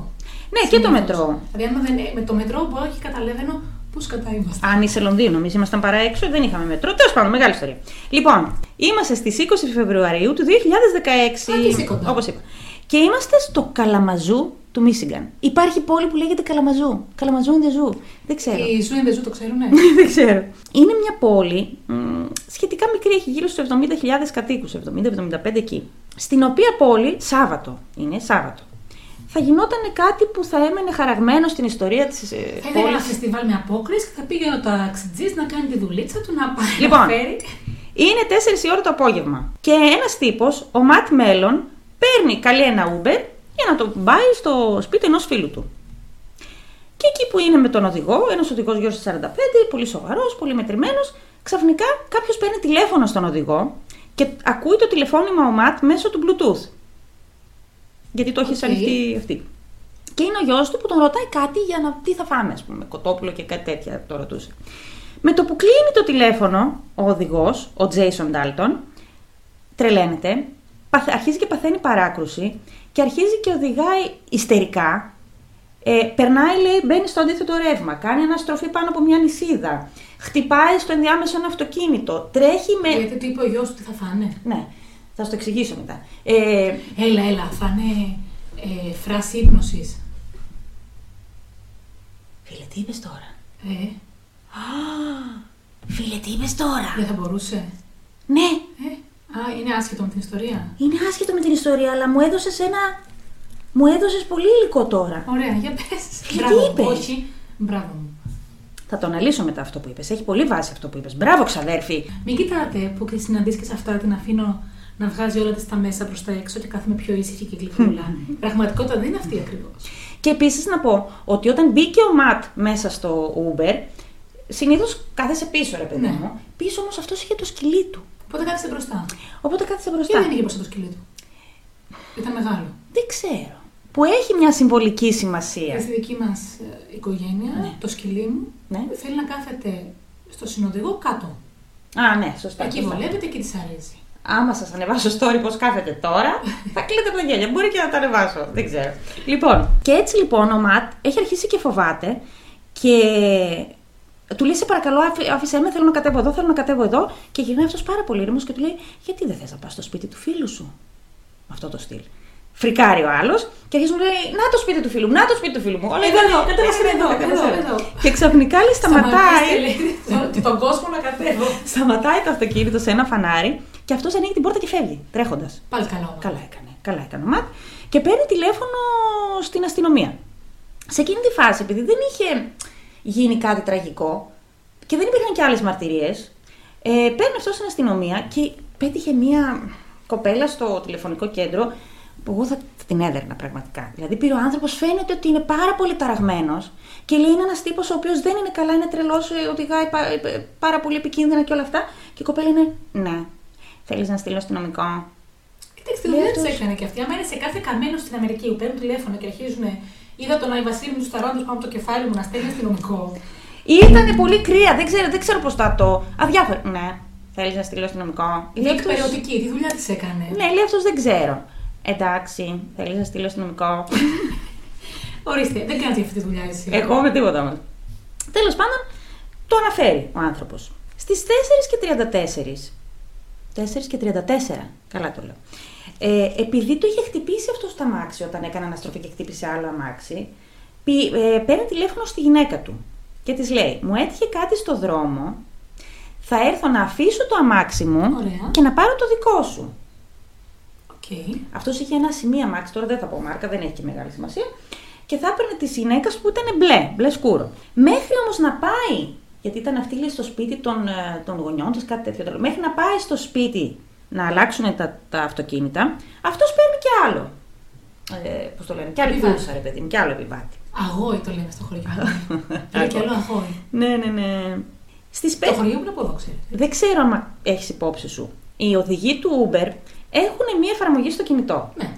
Ναι, και το Συνήθως. μετρό. Δηλαδή, άμα δεν, με το μετρό μπορώ και καταλαβαίνω πού κατά είμαστε. Αν είσαι Λονδίνο, εμείς ήμασταν παρά έξω, δεν είχαμε μετρό. Τέλος πάντων, μεγάλη ιστορία. Λοιπόν, είμαστε στις 20 Φεβρουαρίου του 2016. Α, και εσύ κοντά. Όπως είπα. Και είμαστε στο Καλαμαζού του Μίσιγκαν. Υπάρχει πόλη που λέγεται Καλαμαζού. Καλαμαζού in the zoo. Δεν ξέρω. Οι Zoo in the zoo το ξέρουν, ναι. [laughs] δεν ξέρω. Είναι μια πόλη μ, σχετικά μικρή, έχει γύρω στους 70.000 κατοίκους, 70-75 εκεί. Στην οποία πόλη, Σάββατο, είναι Σάββατο, θα γινόταν κάτι που θα έμενε χαραγμένο στην ιστορία της Θα ε, ήταν ένα πόλης. φεστιβάλ με απόκριση και θα πήγαινε ο ταξιτζής να κάνει τη δουλίτσα του, να πάει Λοιπόν. να φέρει. Είναι 4 η ώρα το απόγευμα. Και ένας τύπος, ο Ματ Μέλλον, παίρνει καλή ένα Uber για να το πάει στο σπίτι ενός φίλου του. Και εκεί που είναι με τον οδηγό, ένας οδηγός γύρω στα 45, πολύ σοβαρός, πολύ μετρημένος, ξαφνικά κάποιος παίρνει τηλέφωνο στον οδηγό και ακούει το τηλεφώνημα ο Ματ μέσω του Bluetooth. Γιατί το έχει Οκ. ανοιχτή αυτή. Και είναι ο γιος του που τον ρωτάει κάτι για να τι θα φάμε, ας πούμε, κοτόπουλο και κάτι τέτοια το ρωτούσε. Με το που κλείνει το τηλέφωνο ο οδηγός, ο Jason Dalton, τρελαίνεται, παθ- αρχίζει και παθαίνει παράκρουση και αρχίζει και οδηγάει ιστερικά. Ε, περνάει, λέει, μπαίνει στο αντίθετο ρεύμα, κάνει αναστροφή πάνω από μια νησίδα, χτυπάει στο ενδιάμεσο ένα αυτοκίνητο, τρέχει με. Γιατί του είπε ο γιος του τι θα φάνε. Ναι, θα σου το εξηγήσω μετά. Ε, Έλα, έλα, θα είναι ε, φράση ύπνωσης. φίλε, τι είπες τώρα; Ε, Φίλε, τι είπες τώρα; δεν θα μπορούσε. Ναι, Ε, α, είναι άσχετο με την ιστορία. είναι άσχετο με την ιστορία, αλλά μου έδωσες ένα. Μου έδωσες πολύ υλικό τώρα. Ωραία, για πες. τι Μπράβο, είπες; όχι. Μπράβο μου. Θα το αναλύσω μετά αυτό που είπες. Έχει πολύ βάση αυτό που είπες. Μπράβο, ξαδέρφη. Μην κοιτάτε που και συναντήσεις και σε αυτά την αφήνω να βγάζει όλα της τα μέσα προς τα έξω και κάθομαι πιο ήσυχη και γλυκούλα. Η πραγματικότητα δεν είναι αυτή ακριβώς. Και επίσης να πω ότι όταν μπήκε ο Ματ μέσα στο Uber, συνήθως κάθεσε πίσω, ρε παιδί Ναι. μου. Πίσω όμως αυτός είχε το σκυλί του. Οπότε κάθισε μπροστά; Οπότε κάθεσε Και μπροστά. δεν είχε μπροστά το σκυλί του. Ήταν μεγάλο. Δεν ξέρω. Που έχει μια συμβολική σημασία. Και στη δική μας οικογένεια, Ναι. το σκυλί μου Ναι. θέλει να κάθεται στο συνοδηγό κάτω. Α, ναι, σωστά. Εκεί σωστά. βολεύεται και της αρέσει. Άμα σας ανεβάσω story πώ κάθεται τώρα, θα κλείνετε από τα γέλια. Μπορεί και να τα ανεβάσω. Δεν ξέρω. Λοιπόν, και έτσι λοιπόν ο Ματ έχει αρχίσει και φοβάται και του λέει: Σε παρακαλώ, άφη- άφησέ με, θέλω να κατέβω εδώ, θέλω να κατέβω εδώ. Και γυρνάει αυτός πάρα πολύ ήρεμος και του λέει: Γιατί δεν θες να πας στο σπίτι του φίλου σου; Με αυτό το στυλ. Φρικάρει ο άλλος και αρχίζει να μου λέει: Να το σπίτι του φίλου μου, να το σπίτι του φίλου μου. Όλα Εδώ, εδώ, κατέβασε εδώ, εδώ, εδώ, κατέβασε εδώ. Και ξαφνικά λέει: Σταματάει. Σταματήστε, λέει, τον- τον κόσμο να κατέβω. Σταματάει το αυτοκίνητο σε ένα φανάρι και αυτός ανοίγει την πόρτα και φεύγει, τρέχοντας. Πάλι καλά όμως. Καλά έκανε. Καλά έκανε ο Ματ. Και παίρνει τηλέφωνο στην αστυνομία. Σε εκείνη τη φάση, επειδή δεν είχε γίνει κάτι τραγικό και δεν υπήρχαν και άλλες μαρτυρίες, ε, παίρνει αυτό στην αστυνομία και πέτυχε μία κοπέλα στο τηλεφωνικό κέντρο που εγώ θα θα την έδερνα πραγματικά. Δηλαδή πήρε ο άνθρωπος, φαίνεται ότι είναι πάρα πολύ ταραγμένος και λέει είναι ένας τύπος ο οποίος δεν είναι καλά, είναι τρελός, οδηγάει πα- ε, πάρα πολύ επικίνδυνα και όλα αυτά. Και η κοπέλα είναι, ναι, θέλεις να στείλω αστυνομικό. Κοιτάξτε, Λέει δεν τους αυτός. έκανε και αυτή. Άμα είναι σε κάθε καμένο στην Αμερική που παίρνουν τηλέφωνο και αρχίζουν. Είδα τον Άι Βασίλη μου τους ταράντου πάνω από το κεφάλι μου να στέλνει αστυνομικό. Ήταν πολύ κρύα, δεν ξέρω, δεν ξέρω πώς θα το. Αδιάφορο. Ναι, θέλεις να στείλω αστυνομικό; Η Λέει αυτός- διεκπαιρεωτική, τι δουλειά της έκανε; Ναι, λέει αυτός δεν ξέρω. Εντάξει, θέλεις να στείλω αστυνομικό; [laughs] Ορίστε, δεν κάνεις αυτή τη δουλειά εσύ. Εγώ με τίποτα όμω. Τέλος πάντων, το αναφέρει ο άνθρωπος. Στις 4 και 34. 4 και 34. Καλά το λέω. Ε, επειδή το είχε χτυπήσει αυτό στο αμάξι όταν έκανε αναστροφή και χτύπησε άλλο αμάξι, πη- ε, παίρνει τηλέφωνο στη γυναίκα του και της λέει: Μου έτυχε κάτι στο δρόμο. θα έρθω να αφήσω το αμάξι μου Ωραία. και να πάρω το δικό σου. Οκ. Αυτός είχε ένα σημείο αμάξι, τώρα δεν θα πω μάρκα, δεν έχει και μεγάλη σημασία. Και θα έπαιρνε τη γυναίκα που ήταν μπλε, μπλε σκούρο. Μέχρι όμως να πάει, γιατί ήταν αυτή λέει, στο σπίτι των, ε, των γονιών της, κάτι τέτοιο τέλος, Μέχρι να πάει στο σπίτι να αλλάξουν τα, τα αυτοκίνητα, αυτός παίρνει και άλλο. Ε, Πώς το λένε, και άλλη Επιβάτη. κούρσα, ρε παιδί μου, και άλλο επιβάτη. Αγώι το λέμε στο χωριό. Λέει και άλλο αγώι. Ναι, ναι, ναι. Στις Το πέντε. χωριό μου είναι από εδώ, ξέρετε. Δεν ξέρω αν έχεις υπόψη σου. Οι οδηγοί του Uber έχουν μία εφαρμογή στο κινητό. Ναι.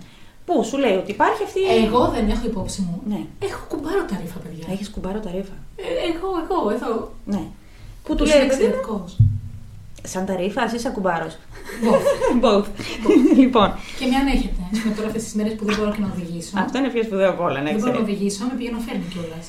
Που σου λέει ότι υπάρχει αυτή. Εγώ δεν έχω υπόψη μου. Ναι. Έχω κουμπάρο τα ρήφα, παιδιά. Έχεις κουμπάρο τα ρήφα. Ε, εγώ, εγώ, εδώ. Ναι. Που τους Του λέει, είναι παιδί μου, εξαιρετικό. Σαν τα ρήφα, εσύ είσαι κουμπάρο. Both. [laughs] Both. [laughs] λοιπόν, Και μια αν έχετε. Α πούμε τώρα αυτές τις μέρες που δεν μπορώ και να οδηγήσω. αυτό είναι πιο σπουδαίο από όλα, ναι, δεν μπορώ να ξέρεις. οδηγήσω, με πηγαίνω φέρνει κιόλας.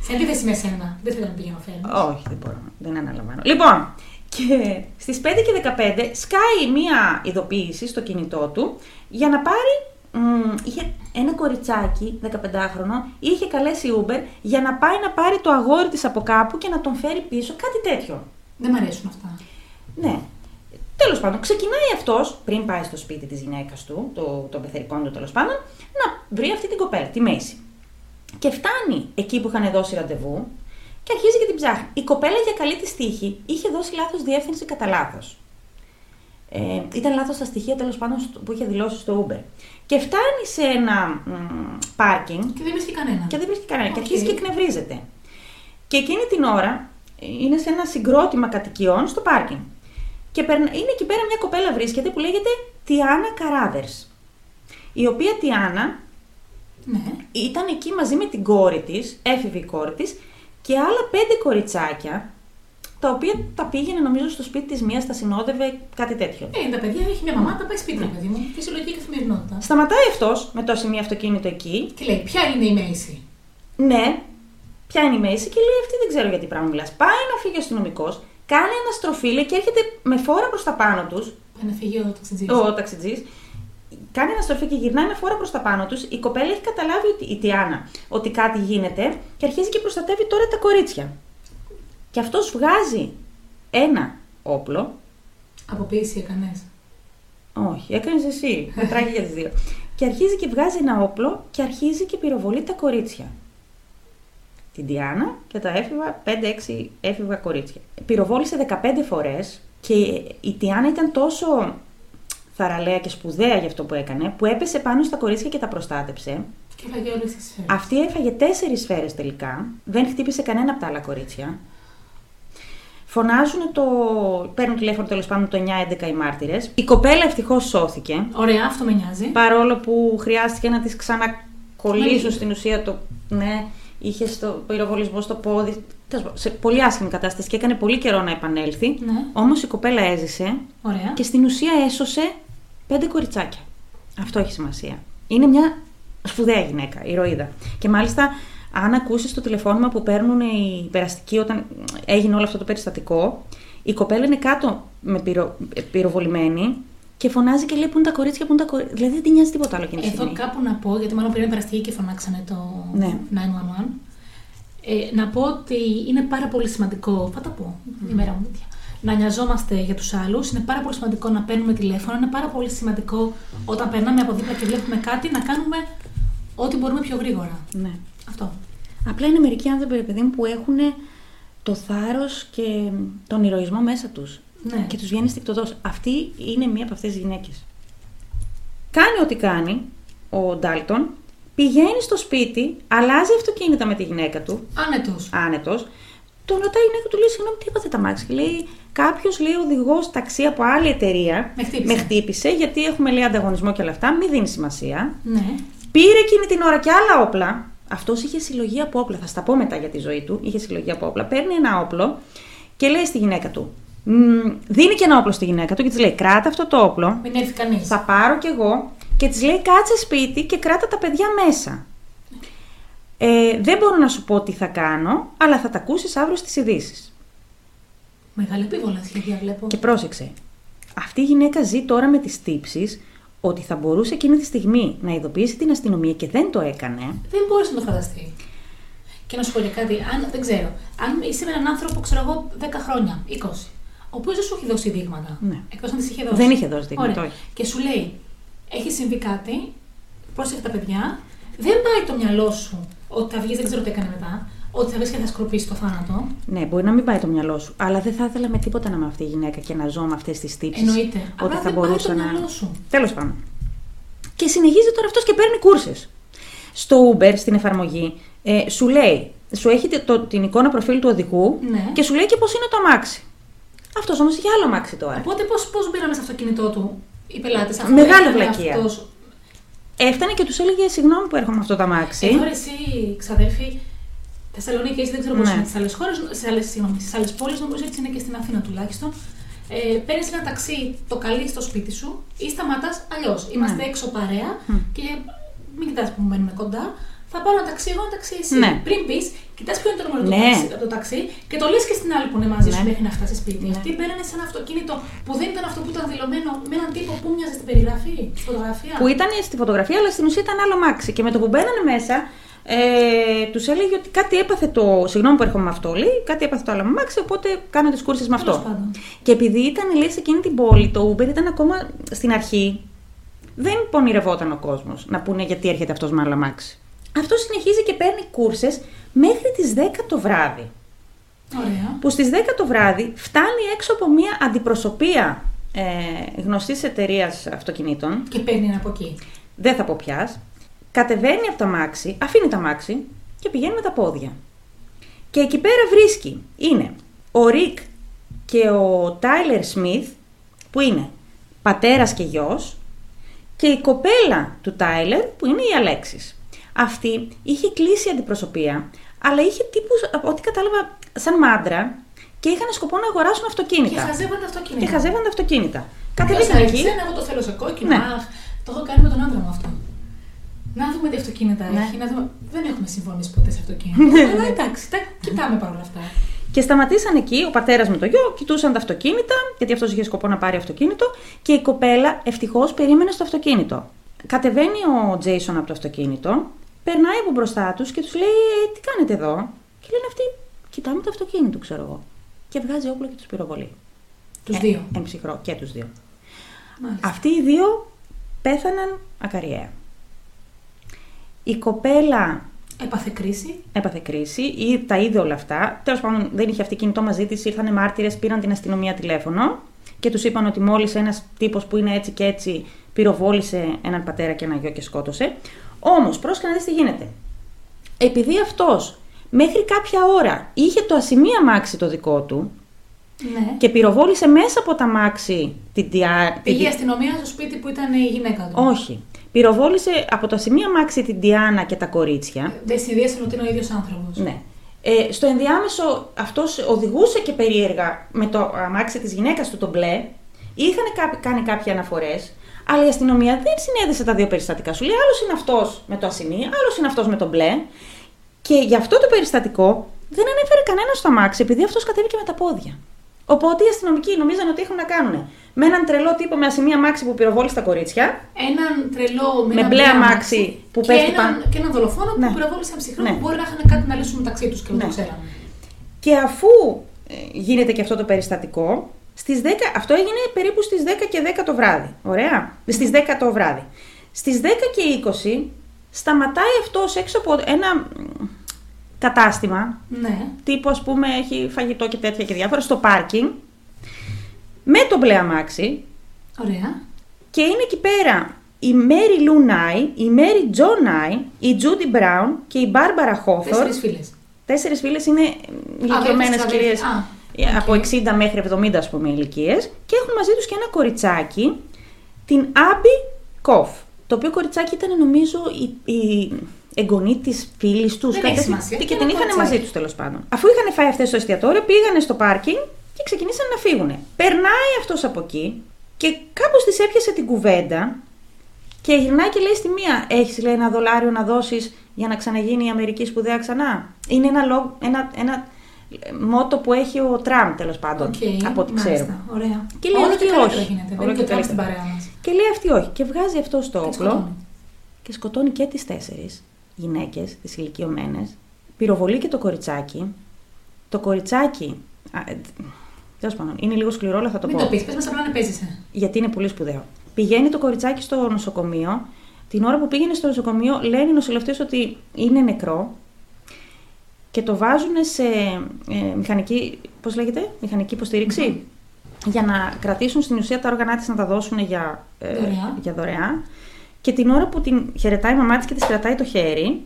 Σε αντίθεση με σένα. Δεν θέλω να πηγαίνω φέρνει. Όχι, δεν μπορώ. Δεν αναλαμβάνω. Λοιπόν, και στις 5 και 15 σκάει μία ειδοποίηση στο κινητό του για να πάρει. μ, είχε ένα κοριτσάκι 15χρονο, είχε καλέσει Uber για να πάει να πάρει το αγόρι της από κάπου και να τον φέρει πίσω, κάτι τέτοιο. Δεν μ' αρέσουν αυτά. Ναι. Τέλος πάντων, ξεκινάει αυτός, πριν πάει στο σπίτι της γυναίκας του, το, των πεθερικών του τέλος πάντων, να βρει αυτή την κοπέλα, τη Μέση. Και φτάνει εκεί που είχαν δώσει ραντεβού και αρχίζει και την ψάχνει. Η κοπέλα για καλή της τύχη είχε δώσει λάθος διεύθυνση κατά λάθος. Ε, ήταν λάθος τα στοιχεία τέλος πάντων στο- που είχε δηλώσει στο Uber. Και φτάνει σε ένα μ, πάρκινγκ Και δεν βρίσκει κανένα. και δεν βρίσκει κανένα. Και Οκ. αρχίζει και εκνευρίζεται. Και εκείνη την ώρα ε, είναι σε ένα συγκρότημα κατοικιών στο πάρκινγκ. Και περνα- είναι εκεί πέρα μια κοπέλα βρίσκεται που λέγεται Τιάνα Καράδερς. Η οποία Τιάνα Ναι. ήταν εκεί μαζί με την κόρη της, έφηβη κόρη της, και άλλα πέντε κοριτσάκια, τα οποία τα πήγαινε νομίζω στο σπίτι της μίας, τα συνόδευε, κάτι τέτοιο. Ε, τα παιδιά έχει μια μαμά, τα πάει σπίτι, ρε παιδί μου. Φυσιολογική καθημερινότητα. Σταματάει αυτός με το σημείο αυτοκίνητο εκεί Και λέει, ποια είναι η Μέση. Ναι, ποια είναι η μέση και λέει αυτή δεν ξέρω γιατί πράγμα μιλάς. Πάει να φύγει ο αστυνομικός, κάνει αναστροφή λέει, και έρχεται με φόρα προς τα πάνω τους, Πάει να φύγει ο ταξιτζής. ο ταξιτζής, κάνει αναστροφή και γυρνάει με φόρα προς τα πάνω τους. Η κοπέλα έχει καταλάβει ότι, η Τιάνα ότι κάτι γίνεται και αρχίζει και προστατεύει τώρα τα κορίτσια. Και αυτός βγάζει ένα όπλο, Αποποίηση έκανες. όχι, έκανες εσύ, μετράει για τις δύο. Και αρχίζει και βγάζει ένα όπλο και αρχίζει και πυροβολεί τα κορίτσια. Την Διάνα και τα έφηβα, 5-6 έφηβα κορίτσια. Πυροβόλησε 15 φορές και η Τιάνα ήταν τόσο θαραλέα και σπουδαία για αυτό που έκανε, που έπεσε πάνω στα κορίτσια και τα προστάτεψε. Και έφαγε όλες τις σφαίρες. Αυτή έφαγε τέσσερις σφαίρες τελικά, δεν χτύπησε κανένα από τα άλλα κορίτσια. Φωνάζουν το. Παίρνουν τηλέφωνο τέλος πάντων το 9-11 οι μάρτυρες. Η κοπέλα ευτυχώς σώθηκε. Ωραία, αυτό με νοιάζει. Παρόλο που χρειάστηκε να τη ξανακολλήσουν Μα, στην ουσία το. Ναι, είχε στο πυροβολισμό στο πόδι. Τέλος πάντων, Σε πολύ άσχημη κατάσταση και έκανε πολύ καιρό να επανέλθει. Ναι. Όμως η κοπέλα έζησε Ωραία. και στην ουσία έσωσε πέντε κοριτσάκια. Αυτό έχει σημασία. Είναι μια σπουδαία γυναίκα, ηρωίδα. Και μάλιστα, αν ακούσεις το τηλεφώνημα που παίρνουν οι περαστικοί όταν έγινε όλο αυτό το περιστατικό, η κοπέλα είναι κάτω με πυρο, πυροβολημένη και φωνάζει και λέει Πού είναι τα κορίτσια, πού είναι τα κορίτσια. Δηλαδή δεν την νοιάζει τίποτα άλλο εκείνη τη Εδώ στιγμή. κάπου να πω, γιατί μάλλον πριν περαστική και φωνάξανε το Ναι. 911. Ε, να πω ότι είναι πάρα πολύ σημαντικό, θα τα πω, η μέρα μου τέτοια, να νοιαζόμαστε για τους άλλους, είναι πάρα πολύ σημαντικό να παίρνουμε τηλέφωνο, είναι πάρα πολύ σημαντικό όταν περνάμε από δίπλα και βλέπουμε κάτι να κάνουμε ό,τι μπορούμε πιο γρήγορα. Ναι. Αυτό. Απλά είναι μερικοί άνθρωποι, ρε παιδί μου, που έχουν το θάρρος και τον ηρωισμό μέσα τους. Ναι. Και τους βγαίνει στικτοδός. Αυτή είναι μία από αυτές τις γυναίκες. Κάνει ό,τι κάνει ο Ντάλτον, πηγαίνει στο σπίτι, αλλάζει αυτοκίνητα με τη γυναίκα του, Άνετος. άνετος, τον ρωτάει η γυναίκα του, λέει, συγγνώμη, τι είπατε τα μάξι; Και λέει, κάποιος λέει οδηγός ταξί από άλλη εταιρεία Με χτύπησε. με χτύπησε, γιατί έχουμε λέει ανταγωνισμό και όλα αυτά, μην δίνει σημασία. Ναι. Πήρε εκείνη την ώρα και άλλα όπλα. Αυτός είχε συλλογή από όπλα. Θα στα πω μετά για τη ζωή του. Είχε συλλογή από όπλα. Παίρνει ένα όπλο και λέει στη γυναίκα του. Μ, δίνει και ένα όπλο στη γυναίκα του και της λέει: Κράτα αυτό το όπλο. Μην έρθει κανείς. Θα πάρω κι εγώ. Και της λέει: Κάτσε σπίτι και κράτα τα παιδιά μέσα. Ε, δεν μπορώ να σου πω τι θα κάνω, αλλά θα τα ακούσεις αύριο στις ειδήσεις. Μεγάλη επίβολα σχέδια βλέπω. Και πρόσεξε. Αυτή η γυναίκα ζει τώρα με τις τύψεις ότι θα μπορούσε εκείνη τη στιγμή να ειδοποιήσει την αστυνομία και δεν το έκανε. Δεν μπορείς να το φανταστεί. Και να σου πω για κάτι, αν, δεν ξέρω, αν είσαι με έναν άνθρωπο, ξέρω εγώ, 10 χρόνια, 20, ο ο οποίος δεν σου έχει δώσει δείγματα. Ναι. Εκτός αν της είχε δώσει. Δεν είχε δώσει δείγματα, Ωραία. όχι. Και σου λέει, έχει συμβεί κάτι, πρόσεχε τα παιδιά, δεν πάει το μυαλό σου ότι θα βγεις, δεν ξέρω τι έκανε μετά, ότι θα βρεις και θα σκορπίσεις το θάνατο. Ναι, μπορεί να μην πάει το μυαλό σου, αλλά δεν θα ήθελα με τίποτα να είμαι αυτή η γυναίκα και να ζω με αυτές τις τύψεις. Εννοείται. Ότι Απλά θα δεν μπορούσα πάει το να. μυαλό σου. Τέλος πάντων. Και συνεχίζει τώρα αυτός και παίρνει κούρσες. Στο Uber, στην εφαρμογή, ε, σου λέει, σου έχει τη- το, την εικόνα προφίλ του οδηγού Ναι. και σου λέει και πώς είναι το αμάξι. Αυτός όμως είχε άλλο αμάξι τώρα. Οπότε πώς πώς μπήραμε στο αυτοκίνητό του οι πελάτες. Μεγάλη βλακεία. Έφτανε και τους έλεγε συγγνώμη που έρχομαι με αυτό το αμάξι. Εδώ ρε εσύ, ξαδέρφη, Θεσσαλονίκη, έτσι δεν ξέρω πώς Ναι. είναι στις άλλες χώρες, σε άλλες άλλες πόλεις, νομίζω έτσι είναι και στην Αθήνα τουλάχιστον. Ε, Παίρνεις ένα ταξί, το καλεί στο σπίτι σου ή σταματάς αλλιώς. Είμαστε Ναι. έξω παρέα Μμ. και μην κοιτάς που μένουμε κοντά. Θα πάρω ένα ταξί, εγώ ένα ταξί εσύ. Ναι. Πριν πεις, κοιτάς ποιο είναι το νούμερο Ναι. του ταξί, από το ταξί και το λες και στην άλλη που είναι μαζί σου Ναι. μέχρι να φτάσεις σπίτι. Ναι. Αυτή μπαίνανε σε ένα αυτοκίνητο που δεν ήταν αυτό που ήταν δηλωμένο με έναν τύπο που μοιάζει στην περιγραφή, στη φωτογραφία. Που ήταν στη φωτογραφία, αλλά στην ουσία ήταν άλλο αμάξι. Και με το που μπαίνανε μέσα, ε, τους έλεγε ότι κάτι έπαθε το. Συγγνώμη που έρχομαι με αυτό, λέει, κάτι έπαθε το άλλο αμάξι, οπότε κάνω τις κούρσες με αυτό. Τέλος πάντων. Και επειδή ήταν, λέει, σε εκείνη την πόλη, το Uber ήταν ακόμα στην αρχή. Δεν πονηρευόταν ο κόσμος να πούνε γιατί έρχεται αυτός με άλλο αμάξι. Αυτό συνεχίζει και παίρνει κούρσε μέχρι τις 10 το βράδυ. Ωραία. Που στις 10 το βράδυ φτάνει έξω από μια αντιπροσωπεία ε, γνωστής εταιρείας αυτοκινήτων, Και παίρνει ένα από εκεί. δεν θα πω ποιας, κατεβαίνει από τα μάξι, αφήνει τα μάξι και πηγαίνει με τα πόδια. Και εκεί πέρα βρίσκει, είναι ο Ρικ και ο Τάιλερ Σμιθ, που είναι πατέρας και γιος, και η κοπέλα του Τάιλερ, που είναι η Αλέξης. Αυτή είχε κλείσει αντιπροσωπεία, αλλά είχε τύπους, από ό,τι κατάλαβα, σαν μάντρα και είχαν σκοπό να αγοράσουν αυτοκίνητα. Και χαζεύανε αυτοκίνητα. Και χαζεύανε αυτοκίνητα. Κατεβήκαν Κατεβήκαν εκεί. εκεί. εγώ το θέλω σε κόκκινο. Ναι. Αχ, το έχω κάνει με τον άντρα μου αυτό. Να δούμε τι αυτοκίνητα Ναι. έχει. Να δούμε... Δεν έχουμε συμφωνήσει ποτέ σε αυτοκίνητα. Αλλά εντάξει, τα κοιτάμε παρόλα αυτά. Και σταματήσαν εκεί, ο πατέρας με το γιο, κοιτούσαν τα αυτοκίνητα, γιατί αυτός είχε σκοπό να πάρει αυτοκίνητο, και η κοπέλα ευτυχώς περίμενε στο αυτοκίνητο. Κατεβαίνει ο Τζέισον από το αυτοκίνητο, περνάει από μπροστά τους και τους λέει: «Ε, Τι κάνετε εδώ, και λένε αυτοί: Κοιτάμε το αυτοκίνητο, ξέρω εγώ. Και βγάζει όπλο και τους πυροβολεί. Τους Ε, δύο. Εν ψυχρό, και τους δύο. Μάλιστα. Αυτοί οι δύο πέθαναν ακαριέα. Η κοπέλα Έπαθε κρίση. έπαθε κρίση ή τα είδε όλα αυτά. Τέλος πάντων, δεν είχε αυτή κινητό μαζί της. Ήρθαν μάρτυρες, πήραν την αστυνομία τηλέφωνο και τους είπαν ότι μόλις ένας τύπος που είναι έτσι και έτσι πυροβόλησε έναν πατέρα και ένα γιο και σκότωσε. Όμως, πρόσεχε να δεις τι γίνεται. Επειδή αυτός μέχρι κάποια ώρα είχε το ασημία μάξι το δικό του Ναι. και πυροβόλησε μέσα από τα μάξι την διά... Πήγε η την- αστυνομία στο σπίτι που ήταν η γυναίκα του. Όχι. Πυροβόλησε από τα σημεία μάξι την Διάνα και τα κορίτσια. Δεν συνδύασαν ότι είναι ο ίδιος άνθρωπος. Ναι. Ε, στο ενδιάμεσο αυτός οδηγούσε και περίεργα με το αμάξι της γυναίκας του το μπλε. Είχαν κά- κάνει κάποια αναφορές, αλλά η αστυνομία δεν συνέδεσε τα δύο περιστατικά. Σου λέει άλλος είναι αυτός με το ασημί, άλλος είναι αυτός με το μπλε. Και γι' αυτό το περιστατικό δεν ανέφερε κανένα στο αμάξι, επειδή αυτός κατέβηκε με τα πόδια. Οπότε οι αστυνομικοί νομίζαν ότι έχουν να κάνουν με έναν τρελό τύπο με ασημία αμάξι που πυροβόλησε τα κορίτσια. Έναν τρελό με, Με ένα μπλε αμάξι που και πέφτει έναν, πάνω. Και έναν δολοφόνο Ναι. που πυροβόλησε ένα ψυχρό Ναι. που μπορεί να είχαν κάτι να λύσουν μεταξύ τους και δεν Ναι. το ξέραμε. Και αφού ε, γίνεται και αυτό το περιστατικό, στις 10, αυτό έγινε περίπου στις 10 και 10 το βράδυ. Ωραία. Στις 10 το βράδυ. Στις 10 και 20 σταματάει αυτός έξω από ένα μ, κατάστημα, Ναι. τύπου ας πούμε έχει φαγητό και τέτοια και διάφορα, στο πάρκινγκ, με το μπλε αμάξι Ωραία. και είναι εκεί πέρα η Μέρι Λου Νάι, η Μέρι Τζο Νάι, η Τζούντι Μπράουν και η Μπάρμπαρα Χόθορ. Τέσσερις φίλες. Τέσσερις φίλες είναι ηλικιωμένες δεν κυρίες. Τους ξαδέρφια. Α, Από οκ. 60 μέχρι 70 ας πούμε ηλικίες και έχουν μαζί τους και ένα κοριτσάκι, την Άμπι Κοφ. Το οποίο κοριτσάκι ήταν νομίζω η, η εγγονή της φίλης τους. Δεν έχει σημασία. Και Ένα την είχαν κοριτσάκι. μαζί τους τέλος πάντων. Αφού είχαν φάει αυτές στο εστιατόριο, πήγανε στο πάρκινγκ και ξεκινήσαν να φύγουν. Περνάει αυτός από εκεί και κάπως τις έπιασε την κουβέντα και γυρνάει και λέει στη μία: Έχεις λέει ένα δολάριο να δώσεις για να ξαναγίνει η Αμερική σπουδαία ξανά; Είναι ένα, λο- ένα, ένα ε, μότο που έχει ο Τραμπ τέλος πάντων. Οκ, από ό,τι μάλιστα. ξέρω. Ωραία. Και λέει Όλο αυτή και καλύτερα όχι. γίνεται. Όλο Δεν και είναι και στην καλύτερα. παρέα μας. Και λέει αυτή όχι. Και βγάζει αυτό το όπλο σκοτώνει. και σκοτώνει και τις τέσσερις γυναίκες, τις ηλικιωμένες. Πυροβολεί και το κοριτσάκι. Το κοριτσάκι. α, ε, Τέλος πάντων, είναι λίγο σκληρό, αλλά θα το Μην πω. το πεις, πες μας απλά να παίζεσαι. Γιατί είναι πολύ σπουδαίο. Πηγαίνει το κοριτσάκι στο νοσοκομείο. Την ώρα που πήγαινε στο νοσοκομείο, λένε οι νοσηλευτές ότι είναι νεκρό και το βάζουν σε ε, μηχανική, πώς λέγεται, μηχανική υποστήριξη, για να κρατήσουν στην ουσία τα όργανα της να τα δώσουν για, ε, Δωρεά. για δωρεά. Και την ώρα που την χαιρετάει η μαμά της και της κρατάει το χέρι,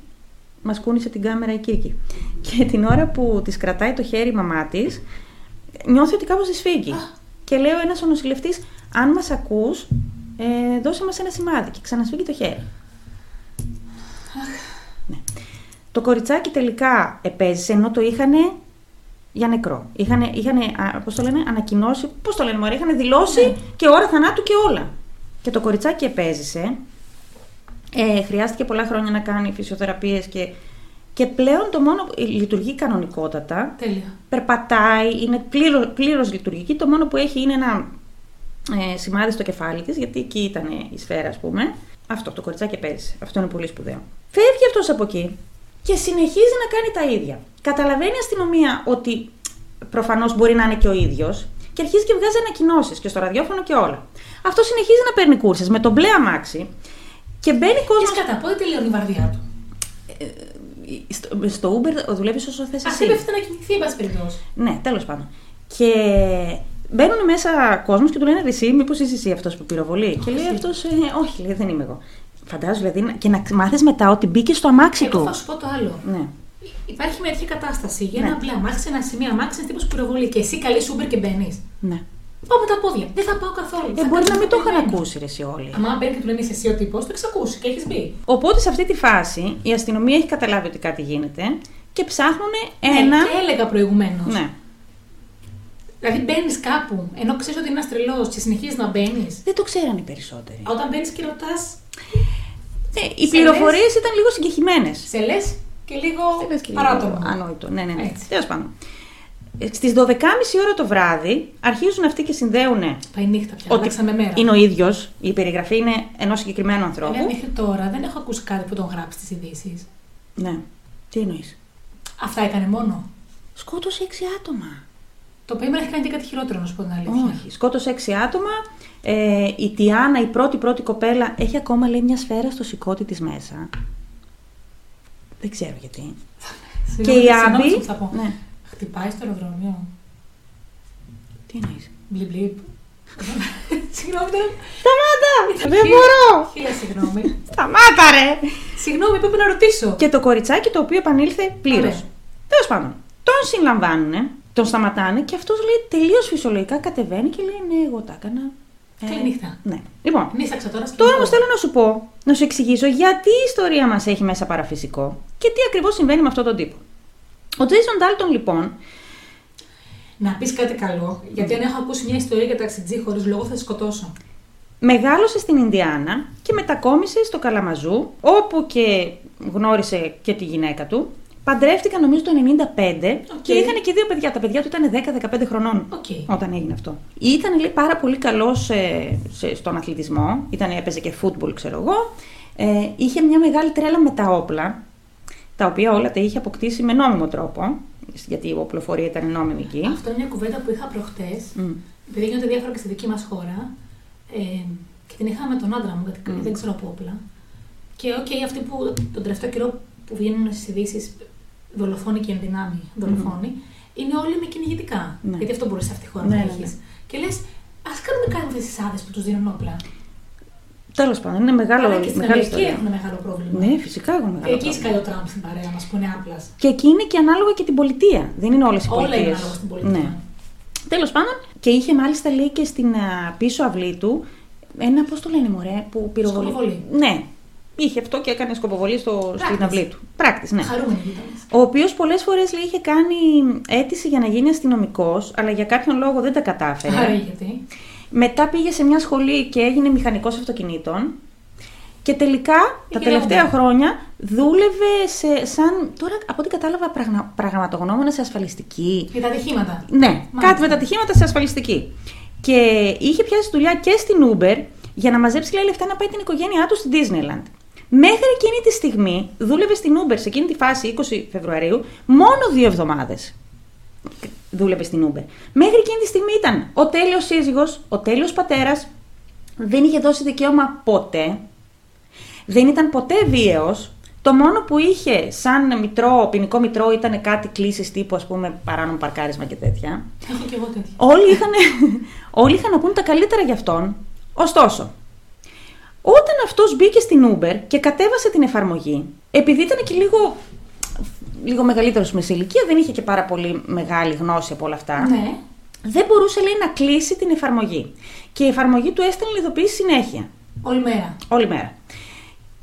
μας κούνησε την κάμερα η Κίκη, και την ώρα που της κρατάει το χέρι η μαμά της, νιώθει ότι κάπως της φύγει. Και λέει ο ένας ο νοσηλευτής, αν μας ακούς, ε, δώσε μας ένα σημάδι και ξανασφίγγει το χέρι. Ναι. Το κοριτσάκι τελικά επέζησε ενώ το είχαν για νεκρό. Είχαν, είχανε, α, πώς το λένε, ανακοινώσει, πώς το λένε μωρέ, είχαν δηλώσει Ναι. και ώρα θανάτου και όλα. Και το κοριτσάκι επέζησε. Ε, χρειάστηκε πολλά χρόνια να κάνει φυσιοθεραπείες και, και πλέον το μόνο λειτουργεί κανονικότατα Τέλεια. περπατάει, είναι πλήρω, πλήρως λειτουργική. Το μόνο που έχει είναι ένα ε, σημάδι στο κεφάλι της, γιατί εκεί ήταν η σφαίρα, ας πούμε. Αυτό, το κοριτσάκι πέρυσι. Αυτό είναι πολύ σπουδαίο. Φεύγει αυτός από εκεί και συνεχίζει να κάνει τα ίδια. Καταλαβαίνει η αστυνομία ότι προφανώς μπορεί να είναι και ο ίδιος και αρχίζει και βγάζει ανακοινώσεις και στο ραδιόφωνο και όλα. Αυτό συνεχίζει να παίρνει κούρσες με το μπλε αμάξι και μπαίνει κόσμος... Και κατά πότε τελειώνει η βαρδιά του. Στο, στο Uber δουλεύεις όσο θες Α εσύ. πέφτει να κοιμηθεί, εν πάση περιπτώσει. Ναι, τέλος πάντων. Και μπαίνουν μέσα κόσμος και του λένε Εσύ, μήπως είσαι εσύ αυτός που πυροβολεί; Και λέει εσύ. αυτός, Όχι, λέει, δεν είμαι εγώ. Φαντάζομαι δηλαδή και να μάθεις μετά ότι μπήκε στο αμάξι Εγώ του. θα σου πω το άλλο. Ναι. Υπάρχει μια τέτοια κατάσταση. Για Ναι. ένα μπλε αμάξι, σε ένα σημείο αμάξι, ένα τύπος πυροβολεί. Και εσύ καλεί Uber και μπαίνεις. ναι. Πάω με τα πόδια. Δεν θα πάω καθόλου. Ε, Θα μπορεί κάτσω να μην το είχαν περιμένω. ακούσει ρε, εσύ όλοι. Αν μπαίνει και του λένε είσαι εσύ ο τύπος, το έχει ακούσει και έχεις μπει. Οπότε σε αυτή τη φάση η αστυνομία έχει καταλάβει ότι κάτι γίνεται και ψάχνουν ένα. Ναι, και έλεγα προηγουμένως. Ναι. Δηλαδή μπαίνεις κάπου ενώ ξέρεις ότι είναι ένας τρελός και συνεχίζεις να μπαίνεις. Δεν το ξέραν οι περισσότεροι. Όταν μπαίνεις και ρωτάς, Ναι, οι σε πληροφορίες ήταν λίγο συγκεχημένες. σε λες και λίγο Δεν πες και λίγο παράτομο. Ανόητο. Ναι, ναι, ναι. Έτσι. Τέλος πάντων. Στις 12.30 ώρα το βράδυ αρχίζουν αυτοί και συνδέουν Πάει νύχτα πια. ότι Αλλάξαμε μέρα. είναι ο ίδιος, η περιγραφή είναι ενός συγκεκριμένου Βέβαια, ανθρώπου. μέχρι τώρα δεν έχω ακούσει κάτι που τον γράψει στις ειδήσεις. Ναι. Τι εννοείς; Αυτά έκανε μόνο. Σκότωσε 6 άτομα. Το περίμενα έχει κάνει και κάτι χειρότερο, να σου πω την αλήθεια. Όχι. Σκότωσε 6 άτομα. Ε, η Τιάνα, η πρώτη πρώτη κοπέλα, έχει ακόμα λέει μια σφαίρα στο σηκώτη της μέσα. Δεν ξέρω γιατί. Και Συγγνώμη, η συγγνώμη Άμπη. που θα πω. Ναι. Χτυπάει στο αεροδρόμιο. Τι εννοείς; Μπλιπ μπλιπ. [laughs] Συγγνώμη, δεν. Σταμάτα! Ήταν Δεν χίλια- μπορώ! Χίλια συγγνώμη. Σταμάτα, ρε! Συγγνώμη, πρέπει να ρωτήσω. Και το κοριτσάκι το οποίο επανήλθε πλήρως. Ωραία. Τέλος πάντων. Τον συλλαμβάνουν, τον σταματάνε και αυτός λέει τελείως φυσιολογικά κατεβαίνει και λέει Ναι, εγώ τα έκανα. Καλή νύχτα. Ναι. Λοιπόν, Νύσταξα τώρα στο τώρα όμως θέλω να σου πω, να σου εξηγήσω γιατί η ιστορία μας έχει μέσα παραφυσικό και τι ακριβώς συμβαίνει με αυτόν τον τύπο. Ο Τζέισον Ντάλτον, λοιπόν, Να πεις κάτι καλό, γιατί αν έχω ακούσει μια ιστορία για ταξιτζή χωρίς λόγο θα τη σκοτώσω. μεγάλωσε στην Ινδιάνα και μετακόμισε στο Καλαμαζού, όπου και γνώρισε και τη γυναίκα του. Παντρεύτηκαν νομίζω το 95 Οκ. και είχαν και δύο παιδιά. Τα παιδιά του ήταν 10-15 χρονών Οκ. όταν έγινε αυτό. Ήταν λέει, πάρα πολύ καλός στον αθλητισμό. Ήταν, έπαιζε και football, ξέρω εγώ. Ε, είχε μια μεγάλη τρέλα με τα όπλα, τα οποία όλα τα είχε αποκτήσει με νόμιμο τρόπο. Γιατί η οπλοφορία ήταν νόμιμη εκεί. Αυτό είναι μια κουβέντα που είχα προχτές, Μμ. επειδή γίνονται διάφορα και στη δική μας χώρα. Ε, και την είχα με τον άντρα μου, γιατί Μμ. δεν ξέρω από όπλα. Και οκ, αυτοί που τον τελευταίο καιρό που βγαίνουν στις ειδήσεις δολοφόνοι και εν δυνάμει δολοφόνοι, είναι όλοι με κυνηγητικά. Ναι. Γιατί αυτό μπορείς σε αυτή τη χώρα Ναι, να ναι, έχεις. ναι. Και λες, ας κάνουμε κάτι με αυτές τις άδειες που τους δίνουν όπλα. Τέλος πάντων, είναι μεγάλο, Αλλά και στην μεγάλη Αμερική ιστορία. έχουν μεγάλο πρόβλημα. Ναι, φυσικά έχουν Και μεγάλο εκεί πρόβλημα. σκάει ο Τραμπ στην παρέα μας που είναι όπλα. Και εκεί είναι και ανάλογα και την πολιτεία. Δεν είναι όλες οι Όλα πολιτείες. είναι ανάλογα στην πολιτεία. Ναι. Τέλος πάντων, και είχε μάλιστα λέει και στην α, πίσω αυλή του ένα, πώς το λένε, μωρέ, που πυροβολεί. Σκοποβολή. Ναι. Είχε αυτό και έκανε σκοποβολή στο, στην Πράκτης. αυλή του. Πράκτης, ναι. Χαρούμενοι γείτονε. Ο οποίος πολλές φορές είχε κάνει αίτηση για να γίνει αστυνομικός, αλλά για κάποιον λόγο δεν τα κατάφερε. Άρα γιατί; Μετά πήγε σε μια σχολή και έγινε μηχανικός αυτοκινήτων. Και τελικά, τα Είχε τελευταία νόμπελ. χρόνια, δούλευε σε, σαν, τώρα από ό,τι κατάλαβα, πραγνα, πραγματογνώμονα σε ασφαλιστική. Για τα ατυχήματα. Ναι, κάτι με τα ατυχήματα σε ασφαλιστική. Και είχε πιάσει δουλειά και στην Uber για να μαζέψει λέει, λεφτά να πάει την οικογένειά του στην Disneyland. Μέχρι εκείνη τη στιγμή δούλευε στην Uber σε εκείνη τη φάση 20 Φεβρουαρίου μόνο δύο εβδομάδες. δούλευε στην Uber. Μέχρι εκείνη τη στιγμή ήταν ο τέλειος σύζυγος, ο τέλειος πατέρας, δεν είχε δώσει δικαίωμα ποτέ, δεν ήταν ποτέ βίαιος, το μόνο που είχε σαν μητρό, ποινικό μητρό ήταν κάτι κλήσεις τύπου ας πούμε παράνομο παρκάρισμα και τέτοια. Έχω και εγώ τέτοια. Όλοι είχαν, [laughs] όλοι είχαν να πούν τα καλύτερα για αυτόν. Ωστόσο, όταν αυτός μπήκε στην Uber και κατέβασε την εφαρμογή, επειδή ήταν και λίγο, λίγο μεγαλύτερος με σε ηλικία, δεν είχε και πάρα πολύ μεγάλη γνώση από όλα αυτά, Ναι. δεν μπορούσε λέει να κλείσει την εφαρμογή. Και η εφαρμογή του έστελνε ειδοποίηση συνέχεια, Όλη μέρα. όλη μέρα.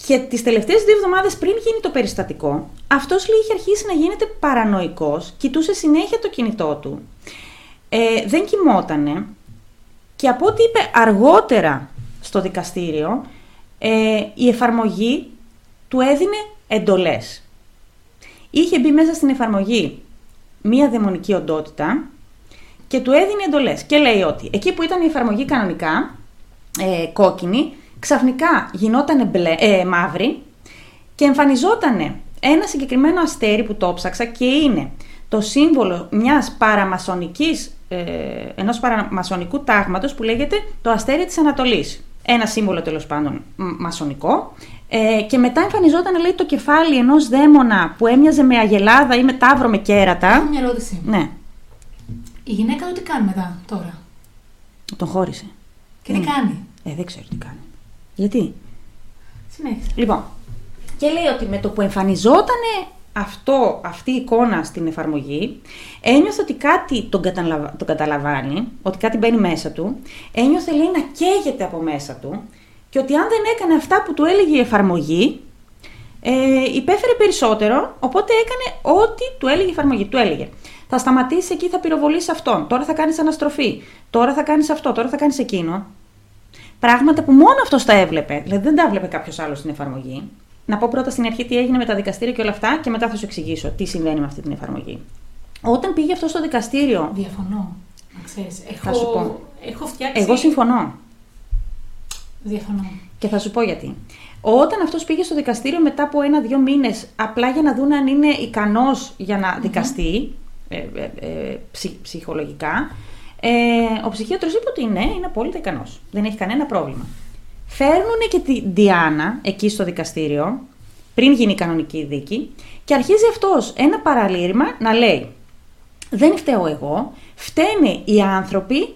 Και τις τελευταίες δύο εβδομάδες πριν γίνει το περιστατικό, αυτός λέει είχε αρχίσει να γίνεται παρανοϊκός, κοιτούσε συνέχεια το κινητό του, ε, δεν κοιμότανε και από ό,τι είπε αργότερα στο δικαστήριο, ε, η εφαρμογή του έδινε εντολές. Είχε μπει μέσα στην εφαρμογή μία δαιμονική οντότητα και του έδινε εντολές. Και λέει ότι εκεί που ήταν η εφαρμογή κανονικά, ε, κόκκινη, ξαφνικά γινόταν μπλε, ε, μαύρη και εμφανιζόταν ένα συγκεκριμένο αστέρι που το ψάξα και είναι το σύμβολο μιας παραμασονικής, ε, ενός παραμασονικού τάγματος που λέγεται το αστέρι της Ανατολής. Ένα σύμβολο τέλος πάντων μ- μασονικό. Ε, και μετά εμφανιζόταν λέει το κεφάλι ενός δαίμονα που έμοιαζε με αγελάδα ή με τάβρο με Έχω κέρατα. μια ερώτηση. Ναι, Η γυναίκα του τι κάνει μετά, τώρα; τον χώρισε. Και τι Mm. κάνει; Ε, δεν ξέρω τι κάνει. Γιατί; Συνέχισε. Λοιπόν, και λέει ότι με το που εμφανιζόταν αυτό, αυτή η εικόνα στην εφαρμογή, ένιωθε ότι κάτι τον, καταλαβα- τον καταλαβάνει, ότι κάτι μπαίνει μέσα του, ένιωθε λέει να καίγεται από μέσα του και ότι αν δεν έκανε αυτά που του έλεγε η εφαρμογή, ε, υπέφερε περισσότερο, οπότε έκανε ό,τι του έλεγε η εφαρμογή. Του έλεγε, θα σταματήσει εκεί, θα πυροβολήσει αυτόν, τώρα θα κάνεις αναστροφή, τώρα θα κάνεις αυτό, τώρα θα κάνεις εκείνο. Πράγματα που μόνο αυτός τα έβλεπε. Δηλαδή δεν τα έβλεπε κάποιος άλλος στην εφαρμογή. Να πω πρώτα στην αρχή τι έγινε με τα δικαστήρια και όλα αυτά και μετά θα σου εξηγήσω τι συμβαίνει με αυτή την εφαρμογή. Όταν πήγε αυτό στο δικαστήριο, Διαφωνώ. Να ξέρεις. Έχω, Θα σου πω. έχω φτιάξει. εγώ συμφωνώ Διαφωνώ. και θα σου πω γιατί. Όταν αυτός πήγε στο δικαστήριο μετά από ένα-δύο μήνες, απλά για να δουν αν είναι ικανός για να δικαστεί ε, ε, ε, ψυχ- ψυχολογικά, ε, ο ψυχίατρος είπε ότι ναι, είναι απόλυτα ικανός. Δεν έχει κανένα πρόβλημα. Φέρνουν και τη Διάνα εκεί στο δικαστήριο, πριν γίνει η κανονική δίκη, και αρχίζει αυτός ένα παραλήρημα να λέει «Δεν φταίω εγώ, φταίνε οι άνθρωποι, οι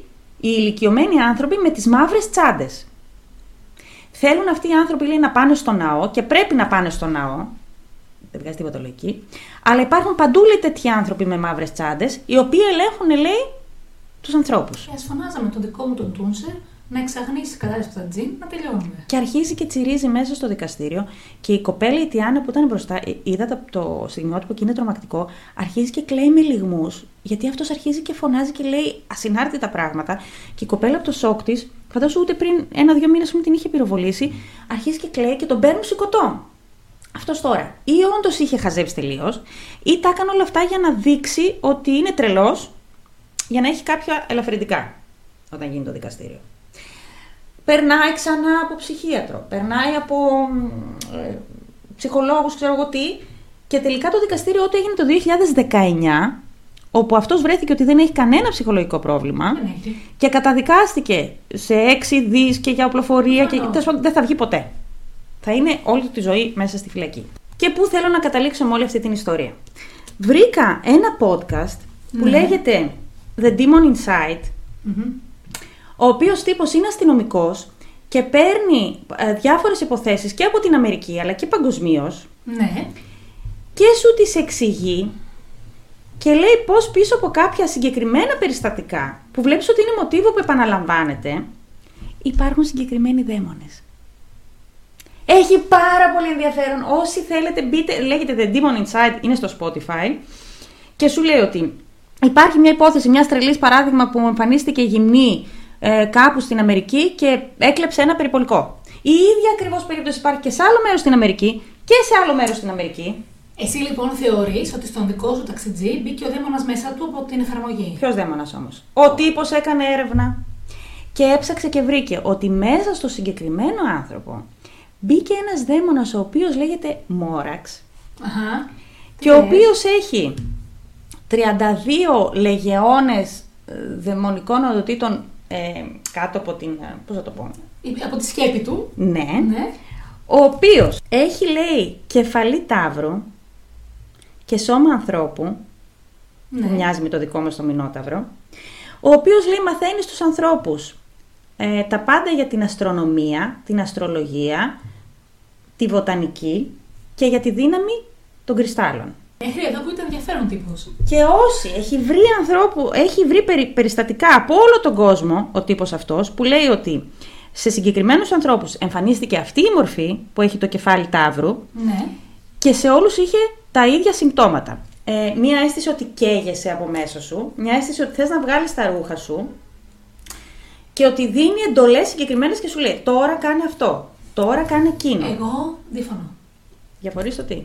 ηλικιωμένοι άνθρωποι με τις μαύρες τσάντες». Θέλουν αυτοί οι άνθρωποι λέει, να πάνε στο ναό και πρέπει να πάνε στο ναό. Δεν βγάζει τίποτα λογική. Αλλά υπάρχουν παντού λέει, τέτοιοι άνθρωποι με μαύρες τσάντες, οι οποίοι ελέγχουν, λέει, τους ανθρώπους. Και ας φωνάζαμε τον δικό μου τον Τούνσερ να εξαγνίσει κατάσταση από τα τζιν να τελειώνουμε. Και αρχίζει και τσιρίζει μέσα στο δικαστήριο και η κοπέλα η Τιάννα που ήταν μπροστά, ε, είδατε από το στιγμιότυπο και είναι τρομακτικό, αρχίζει και κλαίει με λιγμούς, γιατί αυτός αρχίζει και φωνάζει και λέει ασυνάρτητα πράγματα. Και η κοπέλα από το σοκ της, φαντάσου ούτε πριν ένα-δύο μήνες που την είχε πυροβολήσει, αρχίζει και κλαίει και τον παίρνουν σηκωτό. Αυτός τώρα, ή όντως είχε χαζέψει τελείως, ή τα έκανε όλα αυτά για να δείξει ότι είναι τρελός, για να έχει κάποια ελαφρυντικά όταν γίνει το δικαστήριο. Περνάει ξανά από ψυχίατρο, περνάει από ε, ψυχολόγους, ξέρω εγώ τι, και τελικά το δικαστήριο ό,τι έγινε το 2019, όπου αυτός βρέθηκε ότι δεν έχει κανένα ψυχολογικό πρόβλημα Δεν έχει. και καταδικάστηκε σε 6 δις και για οπλοφορία και Συμφωνώ. τέλος πάντων, δεν θα βγει ποτέ. Θα είναι όλη του τη ζωή μέσα στη φυλακή. Και πού θέλω να καταλήξω με όλη αυτή την ιστορία. Βρήκα ένα podcast που Ναι. λέγεται The Demon Inside, Μμμ. Ο οποίος τύπος είναι αστυνομικός και παίρνει ε, διάφορες υποθέσεις και από την Αμερική αλλά και παγκοσμίως Ναι. και σου τις εξηγεί και λέει πώς πίσω από κάποια συγκεκριμένα περιστατικά που βλέπεις ότι είναι μοτίβο που επαναλαμβάνεται υπάρχουν συγκεκριμένοι δαίμονες. Έχει πάρα πολύ ενδιαφέρον. Όσοι θέλετε μπείτε, λέγεται The Demon Inside, είναι στο Spotify και σου λέει ότι υπάρχει μια υπόθεση μια τρελής παράδειγμα που εμφανίστηκε γυμνή ε, κάπου στην Αμερική και έκλεψε ένα περιπολικό. Η ίδια ακριβώς περίπτωση υπάρχει και σε άλλο μέρος στην Αμερική και σε άλλο μέρος στην Αμερική. Εσύ λοιπόν θεωρείς ότι στον δικό σου ταξιτζή μπήκε ο δαίμονας μέσα του από την εφαρμογή; Ποιος δαίμονας όμως; Ο τύπος έκανε έρευνα και έψαξε και βρήκε ότι μέσα στο συγκεκριμένο άνθρωπο μπήκε ένας δαίμονας ο οποίος λέγεται Μόραξ Αχα. και ο οποίος έχει 32 λεγεώνες ε, δαιμονικών οντοτήτων ε, κάτω από την, ε, πώς θα το πω, Από τη σκέπη του. ναι, Ναι. ο οποίος έχει λέει κεφαλή τάβρου και σώμα ανθρώπου, ναι. που μοιάζει με το δικό μας το Μινόταυρο, ο οποίος λέει μαθαίνει στους ανθρώπους ε, τα πάντα για την αστρονομία, την αστρολογία, τη βοτανική και για τη δύναμη των κρυστάλλων. Μέχρι εδώ που ήταν ενδιαφέρον τύπος. Και όσοι έχει βρει ανθρώπου, έχει βρει περι- περιστατικά από όλο τον κόσμο ο τύπος αυτός που λέει ότι σε συγκεκριμένους ανθρώπους εμφανίστηκε αυτή η μορφή που έχει το κεφάλι τάβρου Ναι. και σε όλους είχε τα ίδια συμπτώματα. Ε, μία αίσθηση ότι καίγεσαι από μέσα σου, μια αίσθηση ότι θες να βγάλεις τα ρούχα σου και ότι δίνει εντολές συγκεκριμένες και σου λέει τώρα κάνε αυτό, τώρα κάνε εκείνο. Εγώ διαφωνώ. Για το τι.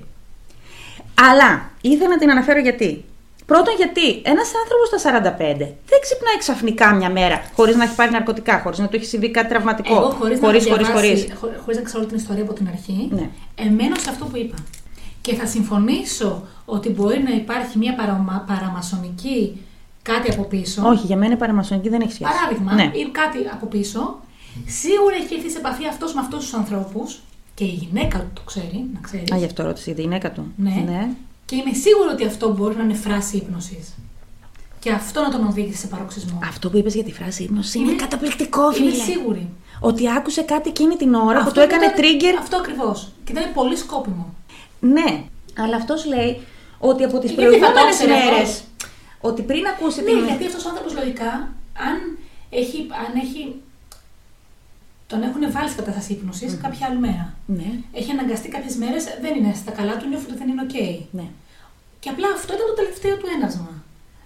Αλλά ήθελα να την αναφέρω γιατί. Πρώτον, γιατί ένας άνθρωπος στα 45 δεν ξυπνάει ξαφνικά μια μέρα χωρίς να έχει πάρει ναρκωτικά, χωρίς να του έχει συμβεί κάτι τραυματικό. Εγώ χωρίς, χωρίς, να, χωρίς, διαβάσει- χωρίς. χω- χωρίς να ξέρω όλη την ιστορία από την αρχή, Ναι. εμένω σε αυτό που είπα. Και θα συμφωνήσω ότι μπορεί να υπάρχει μια παραμα, παραμασονική κάτι από πίσω. Όχι, για μένα η παραμασονική δεν έχει σχέση. Παράδειγμα, Ναι. ή κάτι από πίσω. Σίγουρα έχει έρθει σε επαφή αυτός με αυτούς τους ανθρώπους και η γυναίκα του το ξέρει, να ξέρεις. Α, γι' αυτό ρώτησε η γυναίκα του. Ναι. Και είμαι σίγουρη ότι αυτό μπορεί να είναι φράση ύπνωσης. Και αυτό να τον οδήγησε σε παροξισμό. Αυτό που είπες για τη φράση ύπνωση είναι Είμαι- καταπληκτικό, φίλε. Είμαι σίγουρη. Ότι άκουσε κάτι εκείνη την ώρα που Αυτό του έκανε ήταν- trigger. Αυτό ακριβώς. Και ήταν πολύ σκόπιμο. Ναι, αλλά αυτός λέει ότι από τις Γιατί θα το προηγούμενες ήξερε μέρες. αυτός; Ότι πριν ακούσει Ναι, την. γιατί αυτός ο άνθρωπος λογικά, αν έχει, αν έχει. Τον έχουν βάλει σε κατάσταση ύπνωσης κάποια άλλη μέρα. Ναι, Έχει αναγκαστεί κάποιες μέρες, δεν είναι στα καλά του, νιώθει ότι δεν είναι οκ. ναι. Και απλά αυτό ήταν το τελευταίο του έναυσμα.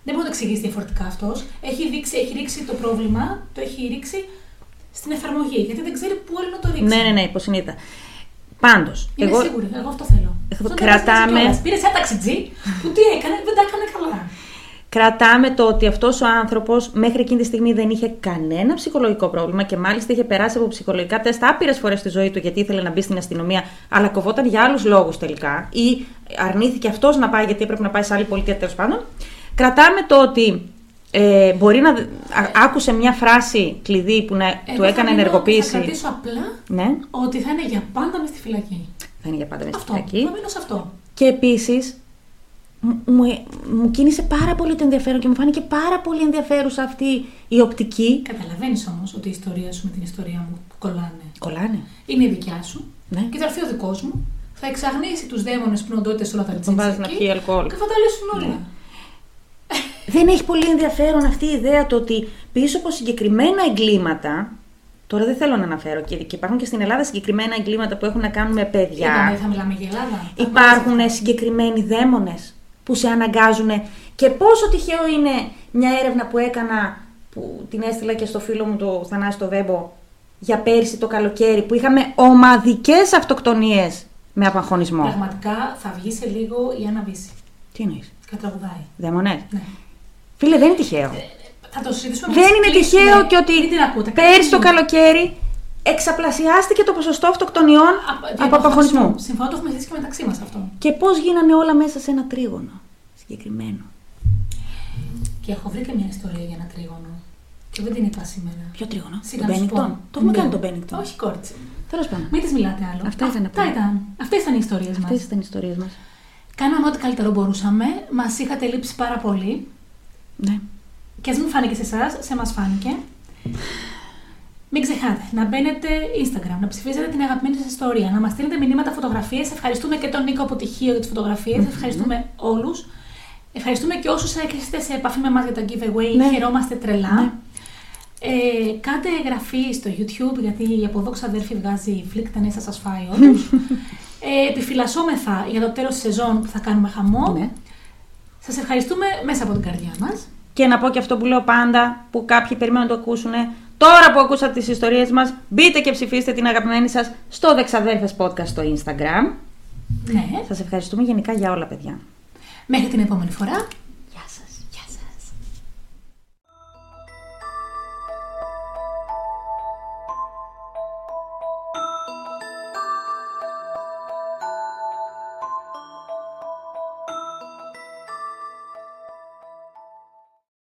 Δεν μπορεί να το εξηγήσει διαφορετικά αυτός. Έχει, δείξει- έχει ρίξει το πρόβλημα, το έχει ρίξει στην εφαρμογή. Γιατί δεν ξέρει πού άλλο να το ρίξει. Ναι, ναι, ναι, υποσυνείδητα. Πάντως, Είμαι εγώ. σίγουρη, εγώ αυτό θέλω. Εγώ Αυτό το κρατάμε- έβαζες κιόλας. Πήρε ένα ταξιτζή που τι έκανε, δεν τα έκανε καλά. Κρατάμε το ότι αυτός ο άνθρωπος μέχρι εκείνη τη στιγμή δεν είχε κανένα ψυχολογικό πρόβλημα και μάλιστα είχε περάσει από ψυχολογικά τεστ άπειρες φορές στη ζωή του γιατί ήθελε να μπει στην αστυνομία, αλλά κοβόταν για άλλους λόγους τελικά ή αρνήθηκε αυτός να πάει γιατί έπρεπε να πάει σε άλλη πολιτεία τέλος πάντων. Κρατάμε το ότι ε, μπορεί να. α- άκουσε μια φράση κλειδί που να, Εγώ του θα έκανε μείνω- ενεργοποίηση. Θα κρατήσω απλά Ναι, ότι θα είναι για πάντα μες στη φυλακή. θα είναι για πάντα μέσα στη Αυτό. φυλακή. Θα μείνω σε αυτό. Και επίσης μου, μου κίνησε πάρα πολύ το ενδιαφέρον και μου φάνηκε πάρα πολύ ενδιαφέρουσα αυτή η οπτική. Καταλαβαίνεις όμως ότι η ιστορία σου με την ιστορία μου κολλάνε. Κολλάνε. Είναι η δικιά σου Ναι. και θα έρθει ο δικός μου. Θα εξαγνίσει τους δαίμονες που είναι οντότητε όλα τα Τον βάζει να εκεί πιει αλκοόλ. Και θα τα λύσουν όλα. Ναι. [laughs] Δεν έχει πολύ ενδιαφέρον αυτή η ιδέα το ότι πίσω από συγκεκριμένα εγκλήματα. Τώρα δεν θέλω να αναφέρω και, και υπάρχουν και στην Ελλάδα συγκεκριμένα εγκλήματα που έχουν να κάνουν με Είδαμε, παιδιά. θα μιλάμε για Ελλάδα. Υπάρχουν συγκεκριμένοι δαίμονες που σε αναγκάζουν και πόσο τυχαίο είναι μια έρευνα που έκανα που την έστειλα και στο φίλο μου το Θανάση το Βέμπο για πέρσι το καλοκαίρι που είχαμε ομαδικές αυτοκτονίες με απαγχωνισμό. Πραγματικά θα βγει σε λίγο η Άννα Βύση Τι εννοείς, και θα τραγουδάει. δαίμονες; Ναι. Φίλε δεν είναι τυχαίο. Θα το συζητήσουμε Δεν μόλις είναι κλείσουμε. τυχαίο και ότι Μην την ακούτε. πέρσι το Μην- καλοκαίρι εξαπλασιάστηκε το ποσοστό αυτοκτονιών Από- από απαγχωνισμό. Συμφωνώ, το έχουμε συζητήσει και μεταξύ μας αυτό. Και πώς γίνανε όλα μέσα σε ένα τρίγωνο συγκεκριμένο. Και έχω βρει και μια ιστορία για ένα τρίγωνο. Και δεν την είπα σήμερα. Ποιο τρίγωνο, Σιγά τον να σου πω. Μπένιγκτον. Το έχουμε Ναι. κάνει τον Μπένιγκτον. Όχι, κόρτσι. Τέλος πάντων. Μην τι μιλάτε άλλο. Αυτά ήταν Αυτά απλά. ήταν. Αυτές ήταν οι ιστορίες μας. Αυτέ ήταν οι ιστορίες μας. Κάναμε ό,τι καλύτερο μπορούσαμε. Μας είχατε λείψει πάρα πολύ. Ναι. Και ας μην φάνηκε σε εσάς, σε μας φάνηκε. Μην ξεχάτε να μπαίνετε Instagram, να ψηφίζετε την αγαπημένη σας ιστορία, να μας στείλετε μηνύματα, φωτογραφίες. Ευχαριστούμε και τον Νίκο Αποτυχίο για τις φωτογραφίες. Ευχαριστούμε όλους. Ευχαριστούμε και όσους έρχεστε σε επαφή με εμάς για τα giveaway. Ναι. Χαιρόμαστε τρελά. Ναι. Ε, κάντε εγγραφή στο YouTube γιατί η αποδόξα αδέρφη βγάζει φλικ τα νέα σας φάει [laughs] όντως. ε, επιφυλασσόμεθα για το τέλος της σεζόν που θα κάνουμε χαμό. ναι. Σας ευχαριστούμε μέσα από την καρδιά μας. Και να πω και αυτό που λέω πάντα, που κάποιοι περιμένουν να το ακούσουν. Τώρα που ακούσατε τις ιστορίες μας, μπείτε και ψηφίστε την αγαπημένη σας στο Δεξαδέρφες Podcast στο Instagram. Ναι. Σας ευχαριστούμε γενικά για όλα, παιδιά. Μέχρι την επόμενη φορά.